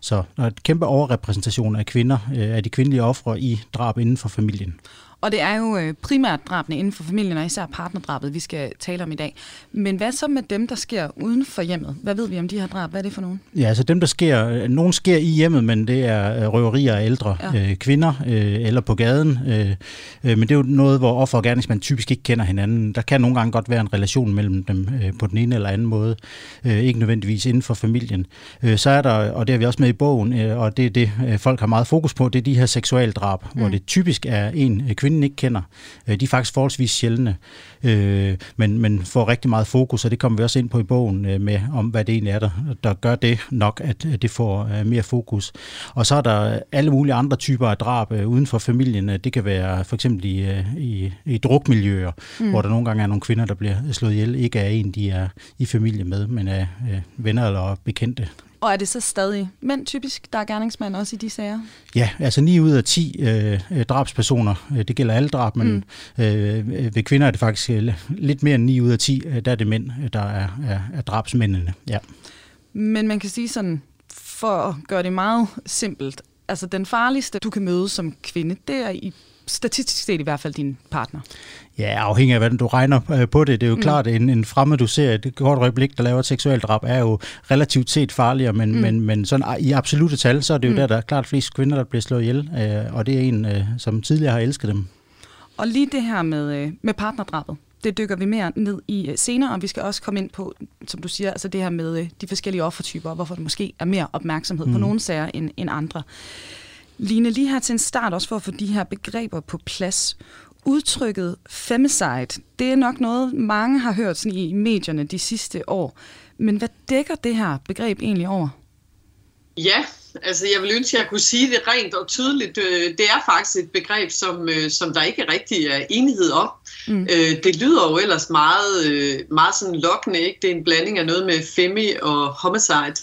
Så der er et kæmpe overrepræsentation af kvinder, øh, af de kvindelige ofre i drab inden for familien. Og det er jo øh, primært drabene inden for familien, og især partnerdrabet, vi skal tale om i dag. Men hvad så med dem, der sker uden for hjemmet? Hvad ved vi om de her drab? Hvad er det for nogen? Ja, altså dem, der sker... Øh, nogen sker i hjemmet, men det er øh, røverier af ældre ja. øh, kvinder øh, eller på gaden. Øh, men det er jo noget, hvor offer og gerningsmand typisk ikke kender hinanden. Der kan nogle gange godt være en relation mellem dem øh, på den ene eller anden måde. Øh, ikke nødvendigvis inden for familien. Øh, så er der, og det er vi også med i bogen, øh, og det er det, folk har meget fokus på, det er de her seksualdrab, mm. hvor det typisk er en kvinde, kvinden ikke kender. Øh, de er faktisk forholdsvis sjældne, øh, men, men får rigtig meget fokus, og det kommer vi også ind på i bogen øh, med, om hvad det egentlig er, der, der gør det nok, at det får mere fokus. Og så er der alle mulige andre typer af drab uden for familien. Det kan være for eksempel i, i, i drukmiljøer, mm. hvor der nogle gange er nogle kvinder, der bliver slået ihjel, ikke af en, de er i familie med, men af venner eller bekendte. Og er det så stadig mænd typisk, der er gerningsmænd også i de sager? Ja, altså 9 ud af 10 øh, drabspersoner, øh, det gælder alle drab, men mm. øh, ved kvinder er det faktisk øh, lidt mere end 9 ud af 10, øh, der er det mænd, der er, er, er drabsmændene. Ja. Men man kan sige sådan, for at gøre det meget simpelt, altså den farligste, du kan møde som kvinde, det er i statistisk set i hvert fald din partner. Ja, afhængig af, hvordan du regner øh, på det. Det er jo mm. klart, at en, en fremmed, du ser et kort øjeblik, der laver et seksuelt drab, er jo relativt set farligere, men, mm. men, men sådan, i absolute tal, så er det jo mm. der, der er klart flest kvinder, der bliver slået ihjel, øh, og det er en, øh, som tidligere har elsket dem. Og lige det her med, med partnerdrabet, det dykker vi mere ned i senere, og vi skal også komme ind på, som du siger, altså det her med de forskellige offertyper, og hvorfor det måske er mere opmærksomhed mm. på nogle sager end, end andre. Line, lige her til en start, også for at få de her begreber på plads. Udtrykket femicide, det er nok noget, mange har hørt sådan i medierne de sidste år. Men hvad dækker det her begreb egentlig over? Ja, altså jeg vil ønske, at jeg kunne sige det rent og tydeligt. Øh, det er faktisk et begreb, som, øh, som der ikke rigtig er enighed om. Mm. Øh, det lyder jo ellers meget, meget sådan lokkende, ikke? Det er en blanding af noget med femi og homicide.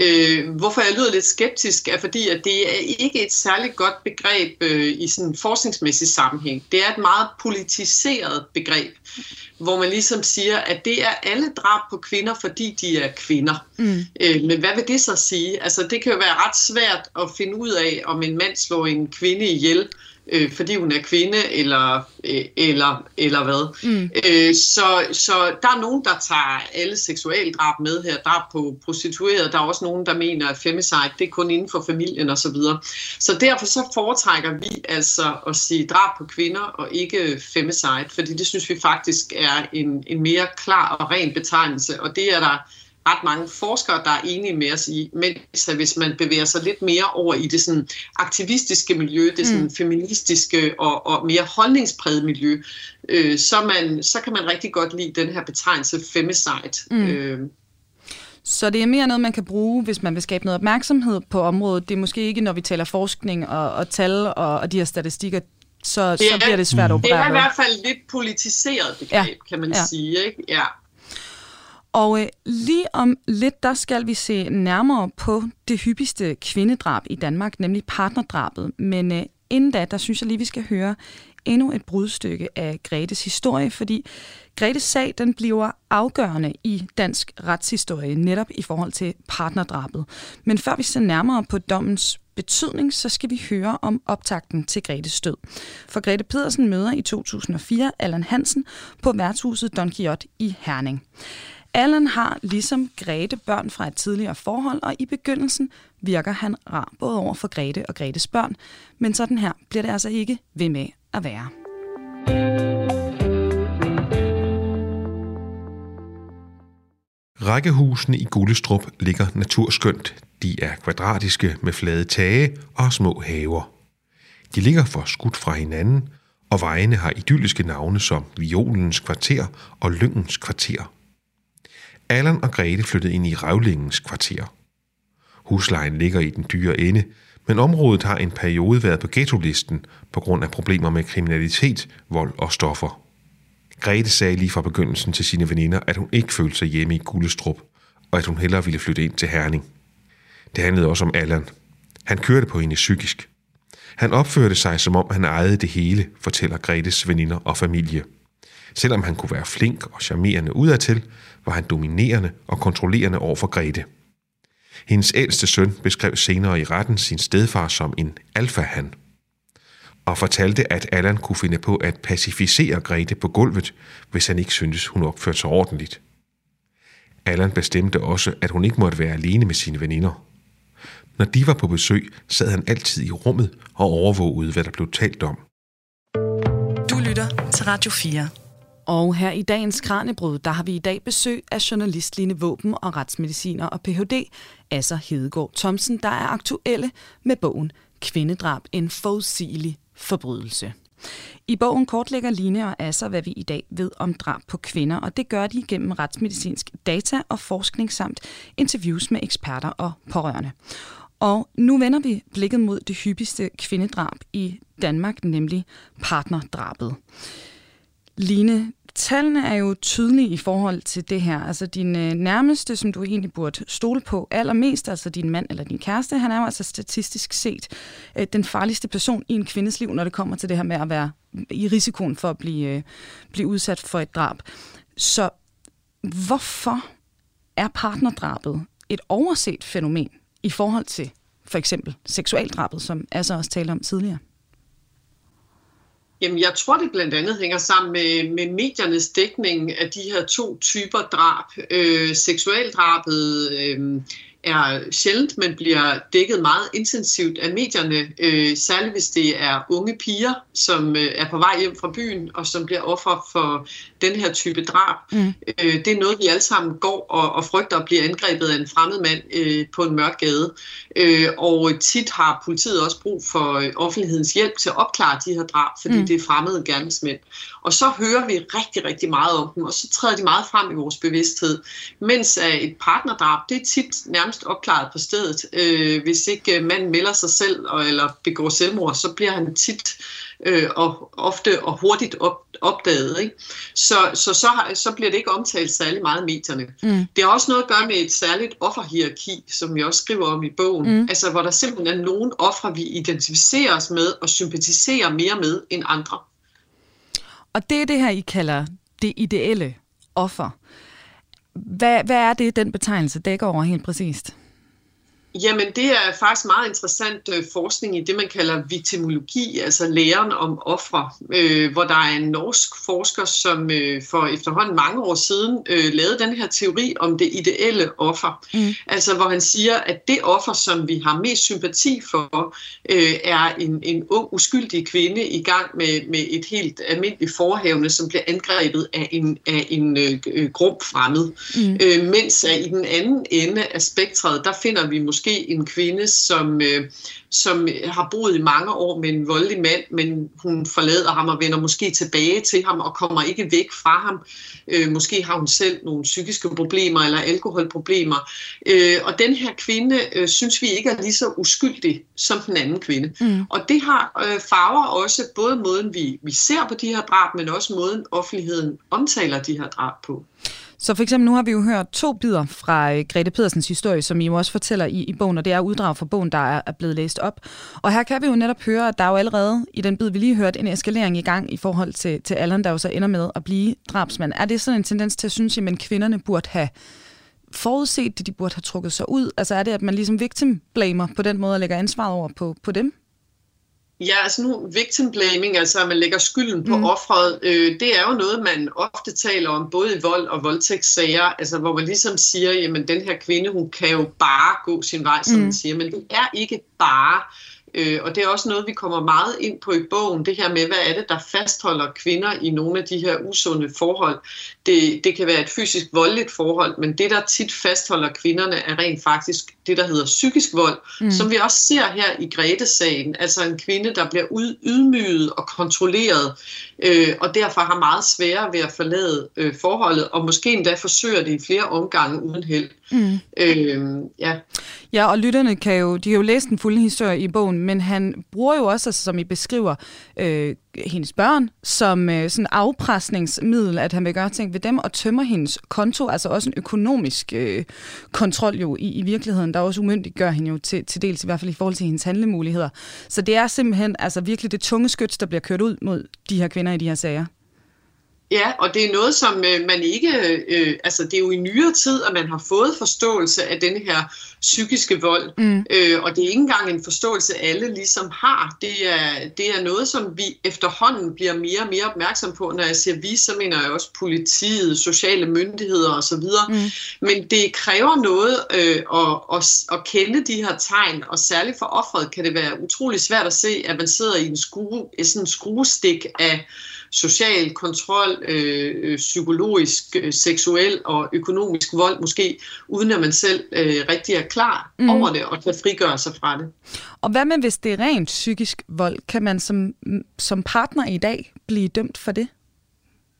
Øh, hvorfor jeg lyder lidt skeptisk, er fordi, at det er ikke et særligt godt begreb øh, i sådan en forskningsmæssig sammenhæng. Det er et meget politiseret begreb, hvor man ligesom siger, at det er alle drab på kvinder, fordi de er kvinder. Mm. Øh, men hvad vil det så sige? Altså, det kan jo være ret svært at finde ud af, om en mand slår en kvinde ihjel, øh, fordi hun er kvinde, eller, øh, eller, eller hvad. Mm. Øh, så, så der er nogen, der tager alle seksualdrab med her, drab på prostituerede, der er også nogen, der mener, at femicide, det er kun inden for familien osv. Så, videre. så derfor så foretrækker vi altså at sige drab på kvinder, og ikke femicide, fordi det synes vi faktisk er en, en mere klar og ren betegnelse, og det er der ret mange forskere, der er enige med os i, mens hvis man bevæger sig lidt mere over i det sådan aktivistiske miljø, det sådan mm. feministiske og, og mere holdningspræget miljø, øh, så, man, så kan man rigtig godt lide den her betegnelse femicide. Mm. Øh, så det er mere noget, man kan bruge, hvis man vil skabe noget opmærksomhed på området. Det er måske ikke, når vi taler forskning og, og tal og, og de her statistikker, så, det er, så bliver det svært at operere Det er i hvert fald lidt politiseret begreb, ja. kan man ja. sige. Ikke? Ja. Og øh, lige om lidt, der skal vi se nærmere på det hyppigste kvindedrab i Danmark, nemlig partnerdrabet. Men øh, inden da, der synes jeg lige, vi skal høre endnu et brudstykke af Gretes historie, fordi Gretes sag den bliver afgørende i dansk retshistorie, netop i forhold til partnerdrabet. Men før vi ser nærmere på dommens betydning, så skal vi høre om optakten til Gretes død. For Grete Pedersen møder i 2004 Allan Hansen på værtshuset Don Quixote i Herning. Allan har ligesom Grete børn fra et tidligere forhold, og i begyndelsen virker han rar både over for Grete og Gretes børn, men sådan her bliver det altså ikke ved med at være. Rækkehusene i Gullestrup ligger naturskønt. De er kvadratiske med flade tage og små haver. De ligger for skudt fra hinanden, og vejene har idylliske navne som Violens kvarter og Lyngens kvarter. Allan og Grete flyttede ind i Ravlingens kvarter. Huslejen ligger i den dyre ende, men området har en periode været på ghetto-listen på grund af problemer med kriminalitet, vold og stoffer. Grete sagde lige fra begyndelsen til sine veninder, at hun ikke følte sig hjemme i Gullestrup, og at hun hellere ville flytte ind til Herning. Det handlede også om Allan. Han kørte på hende psykisk. Han opførte sig, som om han ejede det hele, fortæller Gretes veninder og familie. Selvom han kunne være flink og charmerende udadtil, var han dominerende og kontrollerende over for Grete. Hendes ældste søn beskrev senere i retten sin stedfar som en alfahan, og fortalte, at Allan kunne finde på at pacificere Grete på gulvet, hvis han ikke syntes, hun opførte sig ordentligt. Allan bestemte også, at hun ikke måtte være alene med sine veninder. Når de var på besøg, sad han altid i rummet og overvågede, hvad der blev talt om. Du lytter til Radio 4. Og her i dagens Kranjebrud, der har vi i dag besøg af journalist Line Våben og retsmediciner og Ph.D. Asser Hedegaard Thomsen, der er aktuelle med bogen Kvindedrab, en forudsigelig forbrydelse. I bogen kortlægger Line og Asser, hvad vi i dag ved om drab på kvinder, og det gør de gennem retsmedicinsk data og forskning samt interviews med eksperter og pårørende. Og nu vender vi blikket mod det hyppigste kvindedrab i Danmark, nemlig partnerdrabet. Line, tallene er jo tydelige i forhold til det her. Altså din øh, nærmeste, som du egentlig burde stole på allermest, altså din mand eller din kæreste, han er jo altså statistisk set øh, den farligste person i en kvindes liv, når det kommer til det her med at være i risikoen for at blive, øh, blive udsat for et drab. Så hvorfor er partnerdrabet et overset fænomen i forhold til for eksempel seksualdrabet, som altså også talte om tidligere? Jamen, jeg tror, det blandt andet hænger sammen med, med mediernes dækning af de her to typer drab. Øh, seksualdrabet øh, er sjældent, men bliver dækket meget intensivt af medierne, øh, særligt hvis det er unge piger, som øh, er på vej hjem fra byen, og som bliver offer for den her type drab. Mm. Øh, det er noget, vi alle sammen går og, og frygter at blive angrebet af en fremmed mand øh, på en mørk gade. Øh, og tit har politiet også brug for øh, offentlighedens hjælp til at opklare de her drab, fordi mm. det er fremmede gerningsmænd. Og så hører vi rigtig, rigtig meget om dem, og så træder de meget frem i vores bevidsthed. Mens uh, et partnerdrab, det er tit nærmest opklaret på stedet. Uh, hvis ikke uh, manden melder sig selv og, eller begår selvmord, så bliver han tit uh, og ofte og hurtigt op, opdaget. Ikke? Så, så, så, så bliver det ikke omtalt særlig meget i medierne. Mm. Det har også noget at gøre med et særligt offerhierarki, som jeg også skriver om i bogen. Mm. Altså hvor der simpelthen er nogle ofre, vi identificerer os med og sympatiserer mere med end andre. Og det er det her, I kalder det ideelle offer. Hvad, hvad er det, den betegnelse dækker over helt præcist? Jamen, det er faktisk meget interessant øh, forskning i det, man kalder viktimologi, altså læren om ofre, øh, hvor der er en norsk forsker, som øh, for efterhånden mange år siden øh, lavede den her teori om det ideelle offer. Mm. Altså, hvor han siger, at det offer, som vi har mest sympati for, øh, er en, en ung, uskyldig kvinde i gang med, med et helt almindeligt forhævne, som bliver angrebet af en, af en øh, øh grum fremmed. Mm. Øh, mens at i den anden ende af spektret, der finder vi måske måske en kvinde, som, øh, som har boet i mange år med en voldelig mand, men hun forlader ham og vender måske tilbage til ham og kommer ikke væk fra ham. Øh, måske har hun selv nogle psykiske problemer eller alkoholproblemer. Øh, og den her kvinde øh, synes vi ikke er lige så uskyldig som den anden kvinde. Mm. Og det har øh, farver også både måden, vi, vi ser på de her drab, men også måden offentligheden omtaler de her drab på. Så for eksempel nu har vi jo hørt to bidder fra øh, Grete Pedersens historie, som I jo også fortæller i, i bogen, og det er uddrag fra bogen, der er, er blevet læst op. Og her kan vi jo netop høre, at der er jo allerede i den bid, vi lige hørte, en eskalering i gang i forhold til, til Allan, der jo så ender med at blive drabsmand. Er det sådan en tendens til at synes, at kvinderne burde have forudset det, de burde have trukket sig ud? Altså er det, at man ligesom victim blamer på den måde og lægger ansvaret over på, på dem? Ja, altså nu victim blaming, altså at man lægger skylden på mm. offret, øh, det er jo noget, man ofte taler om, både i vold og voldtægtssager, altså hvor man ligesom siger, jamen den her kvinde, hun kan jo bare gå sin vej, som mm. man siger, men det er ikke bare. Øh, og det er også noget, vi kommer meget ind på i bogen, det her med, hvad er det, der fastholder kvinder i nogle af de her usunde forhold. Det, det kan være et fysisk voldeligt forhold, men det, der tit fastholder kvinderne, er rent faktisk det, der hedder psykisk vold, mm. som vi også ser her i Grete-sagen. Altså en kvinde, der bliver ydmyget og kontrolleret, øh, og derfor har meget sværere ved at forlade øh, forholdet, og måske endda forsøger det i flere omgange uden held. Mm. Øh, ja. ja, og lytterne kan jo, de kan jo læse den fulde historie i bogen, men han bruger jo også, altså, som I beskriver, øh, hendes børn som øh, sådan afpresningsmiddel, at han vil gøre ting ved dem og tømmer hendes konto, altså også en økonomisk øh, kontrol jo i, i virkeligheden, der også umyndiggør hende jo til, til dels i hvert fald i forhold til hendes handlemuligheder. Så det er simpelthen altså virkelig det tunge skyts, der bliver kørt ud mod de her kvinder i de her sager. Ja, og det er noget, som øh, man ikke, øh, altså det er jo i nyere tid, at man har fået forståelse af den her psykiske vold, mm. øh, og det er ikke engang en forståelse, alle ligesom har. Det er, det er noget, som vi efterhånden bliver mere og mere opmærksom på. Når jeg siger vi, så mener jeg også politiet, sociale myndigheder osv. Mm. Men det kræver noget øh, at, at, at kende de her tegn, og særligt for offeret kan det være utrolig svært at se, at man sidder i en, skrue, sådan en skruestik af social kontrol, øh, øh, psykologisk, øh, seksuel og økonomisk vold, måske uden at man selv øh, rigtig er klar mm. over det og kan frigøre sig fra det. Og hvad med, hvis det er rent psykisk vold? Kan man som, som partner i dag blive dømt for det?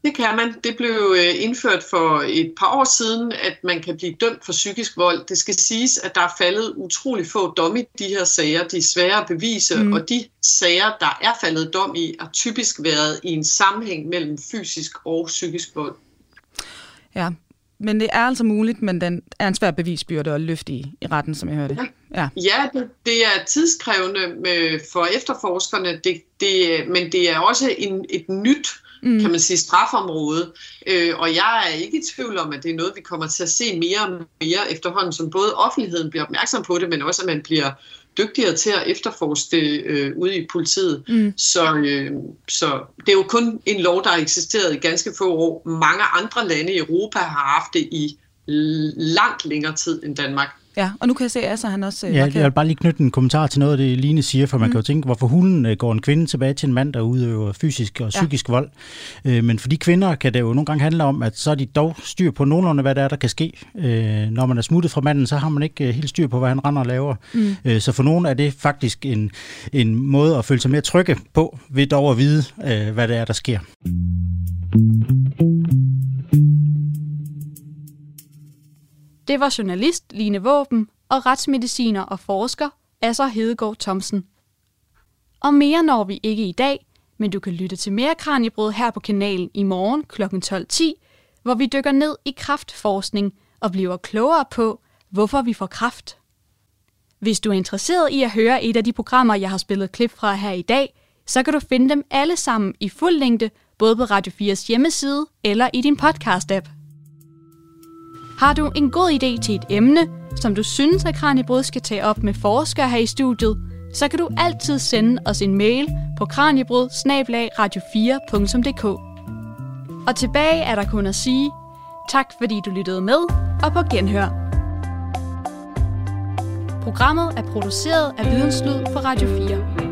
Det kan man. Det blev øh, indført for et par år siden, at man kan blive dømt for psykisk vold. Det skal siges, at der er faldet utrolig få domme i de her sager. De er svære at bevise, mm. og de sager, der er faldet dom i, har typisk været i en sammenhæng mellem fysisk og psykisk vold. Ja, men det er altså muligt, men den er en svær bevisbyrde at løfte i, i retten, som jeg hørte. Ja, ja. ja det, det er tidskrævende med, for efterforskerne, det, det, men det er også en, et nyt mm. kan man sige, strafområde. Øh, og jeg er ikke i tvivl om, at det er noget, vi kommer til at se mere og mere efterhånden, som både offentligheden bliver opmærksom på det, men også at man bliver dygtigere til at efterforske det øh, ude i politiet. Mm. Så, øh, så det er jo kun en lov, der har eksisteret i ganske få år. Mange andre lande i Europa har haft det i langt længere tid end Danmark. Ja, og nu kan jeg se, at han også... Øh, ja, jeg vil bare lige knytte en kommentar til noget af det, Line siger, for man mm. kan jo tænke, hvorfor hulen øh, går en kvinde tilbage til en mand, der udøver fysisk og psykisk ja. vold. Øh, men for de kvinder kan det jo nogle gange handle om, at så er de dog styr på nogenlunde, hvad der er, der kan ske. Når man er smuttet fra manden, så har man ikke helt styr på, hvad han render og laver. Mm. Så for nogen er det faktisk en, en måde at føle sig mere trygge på, ved dog at vide, hvad det er, der sker. Det var journalist Line Våben og retsmediciner og forsker Asser Hedegaard Thomsen. Og mere når vi ikke i dag, men du kan lytte til mere Kranjebrød her på kanalen i morgen kl. 12.10, hvor vi dykker ned i kraftforskning og bliver klogere på, hvorfor vi får kraft. Hvis du er interesseret i at høre et af de programmer, jeg har spillet klip fra her i dag, så kan du finde dem alle sammen i fuld længde, både på Radio 4's hjemmeside eller i din podcast-app. Har du en god idé til et emne, som du synes, at Kranjebrud skal tage op med forskere her i studiet, så kan du altid sende os en mail på kranjebrud radio4.dk. Og tilbage er der kun at sige, tak fordi du lyttede med, og på genhør. Programmet er produceret af Videnslyd for Radio 4.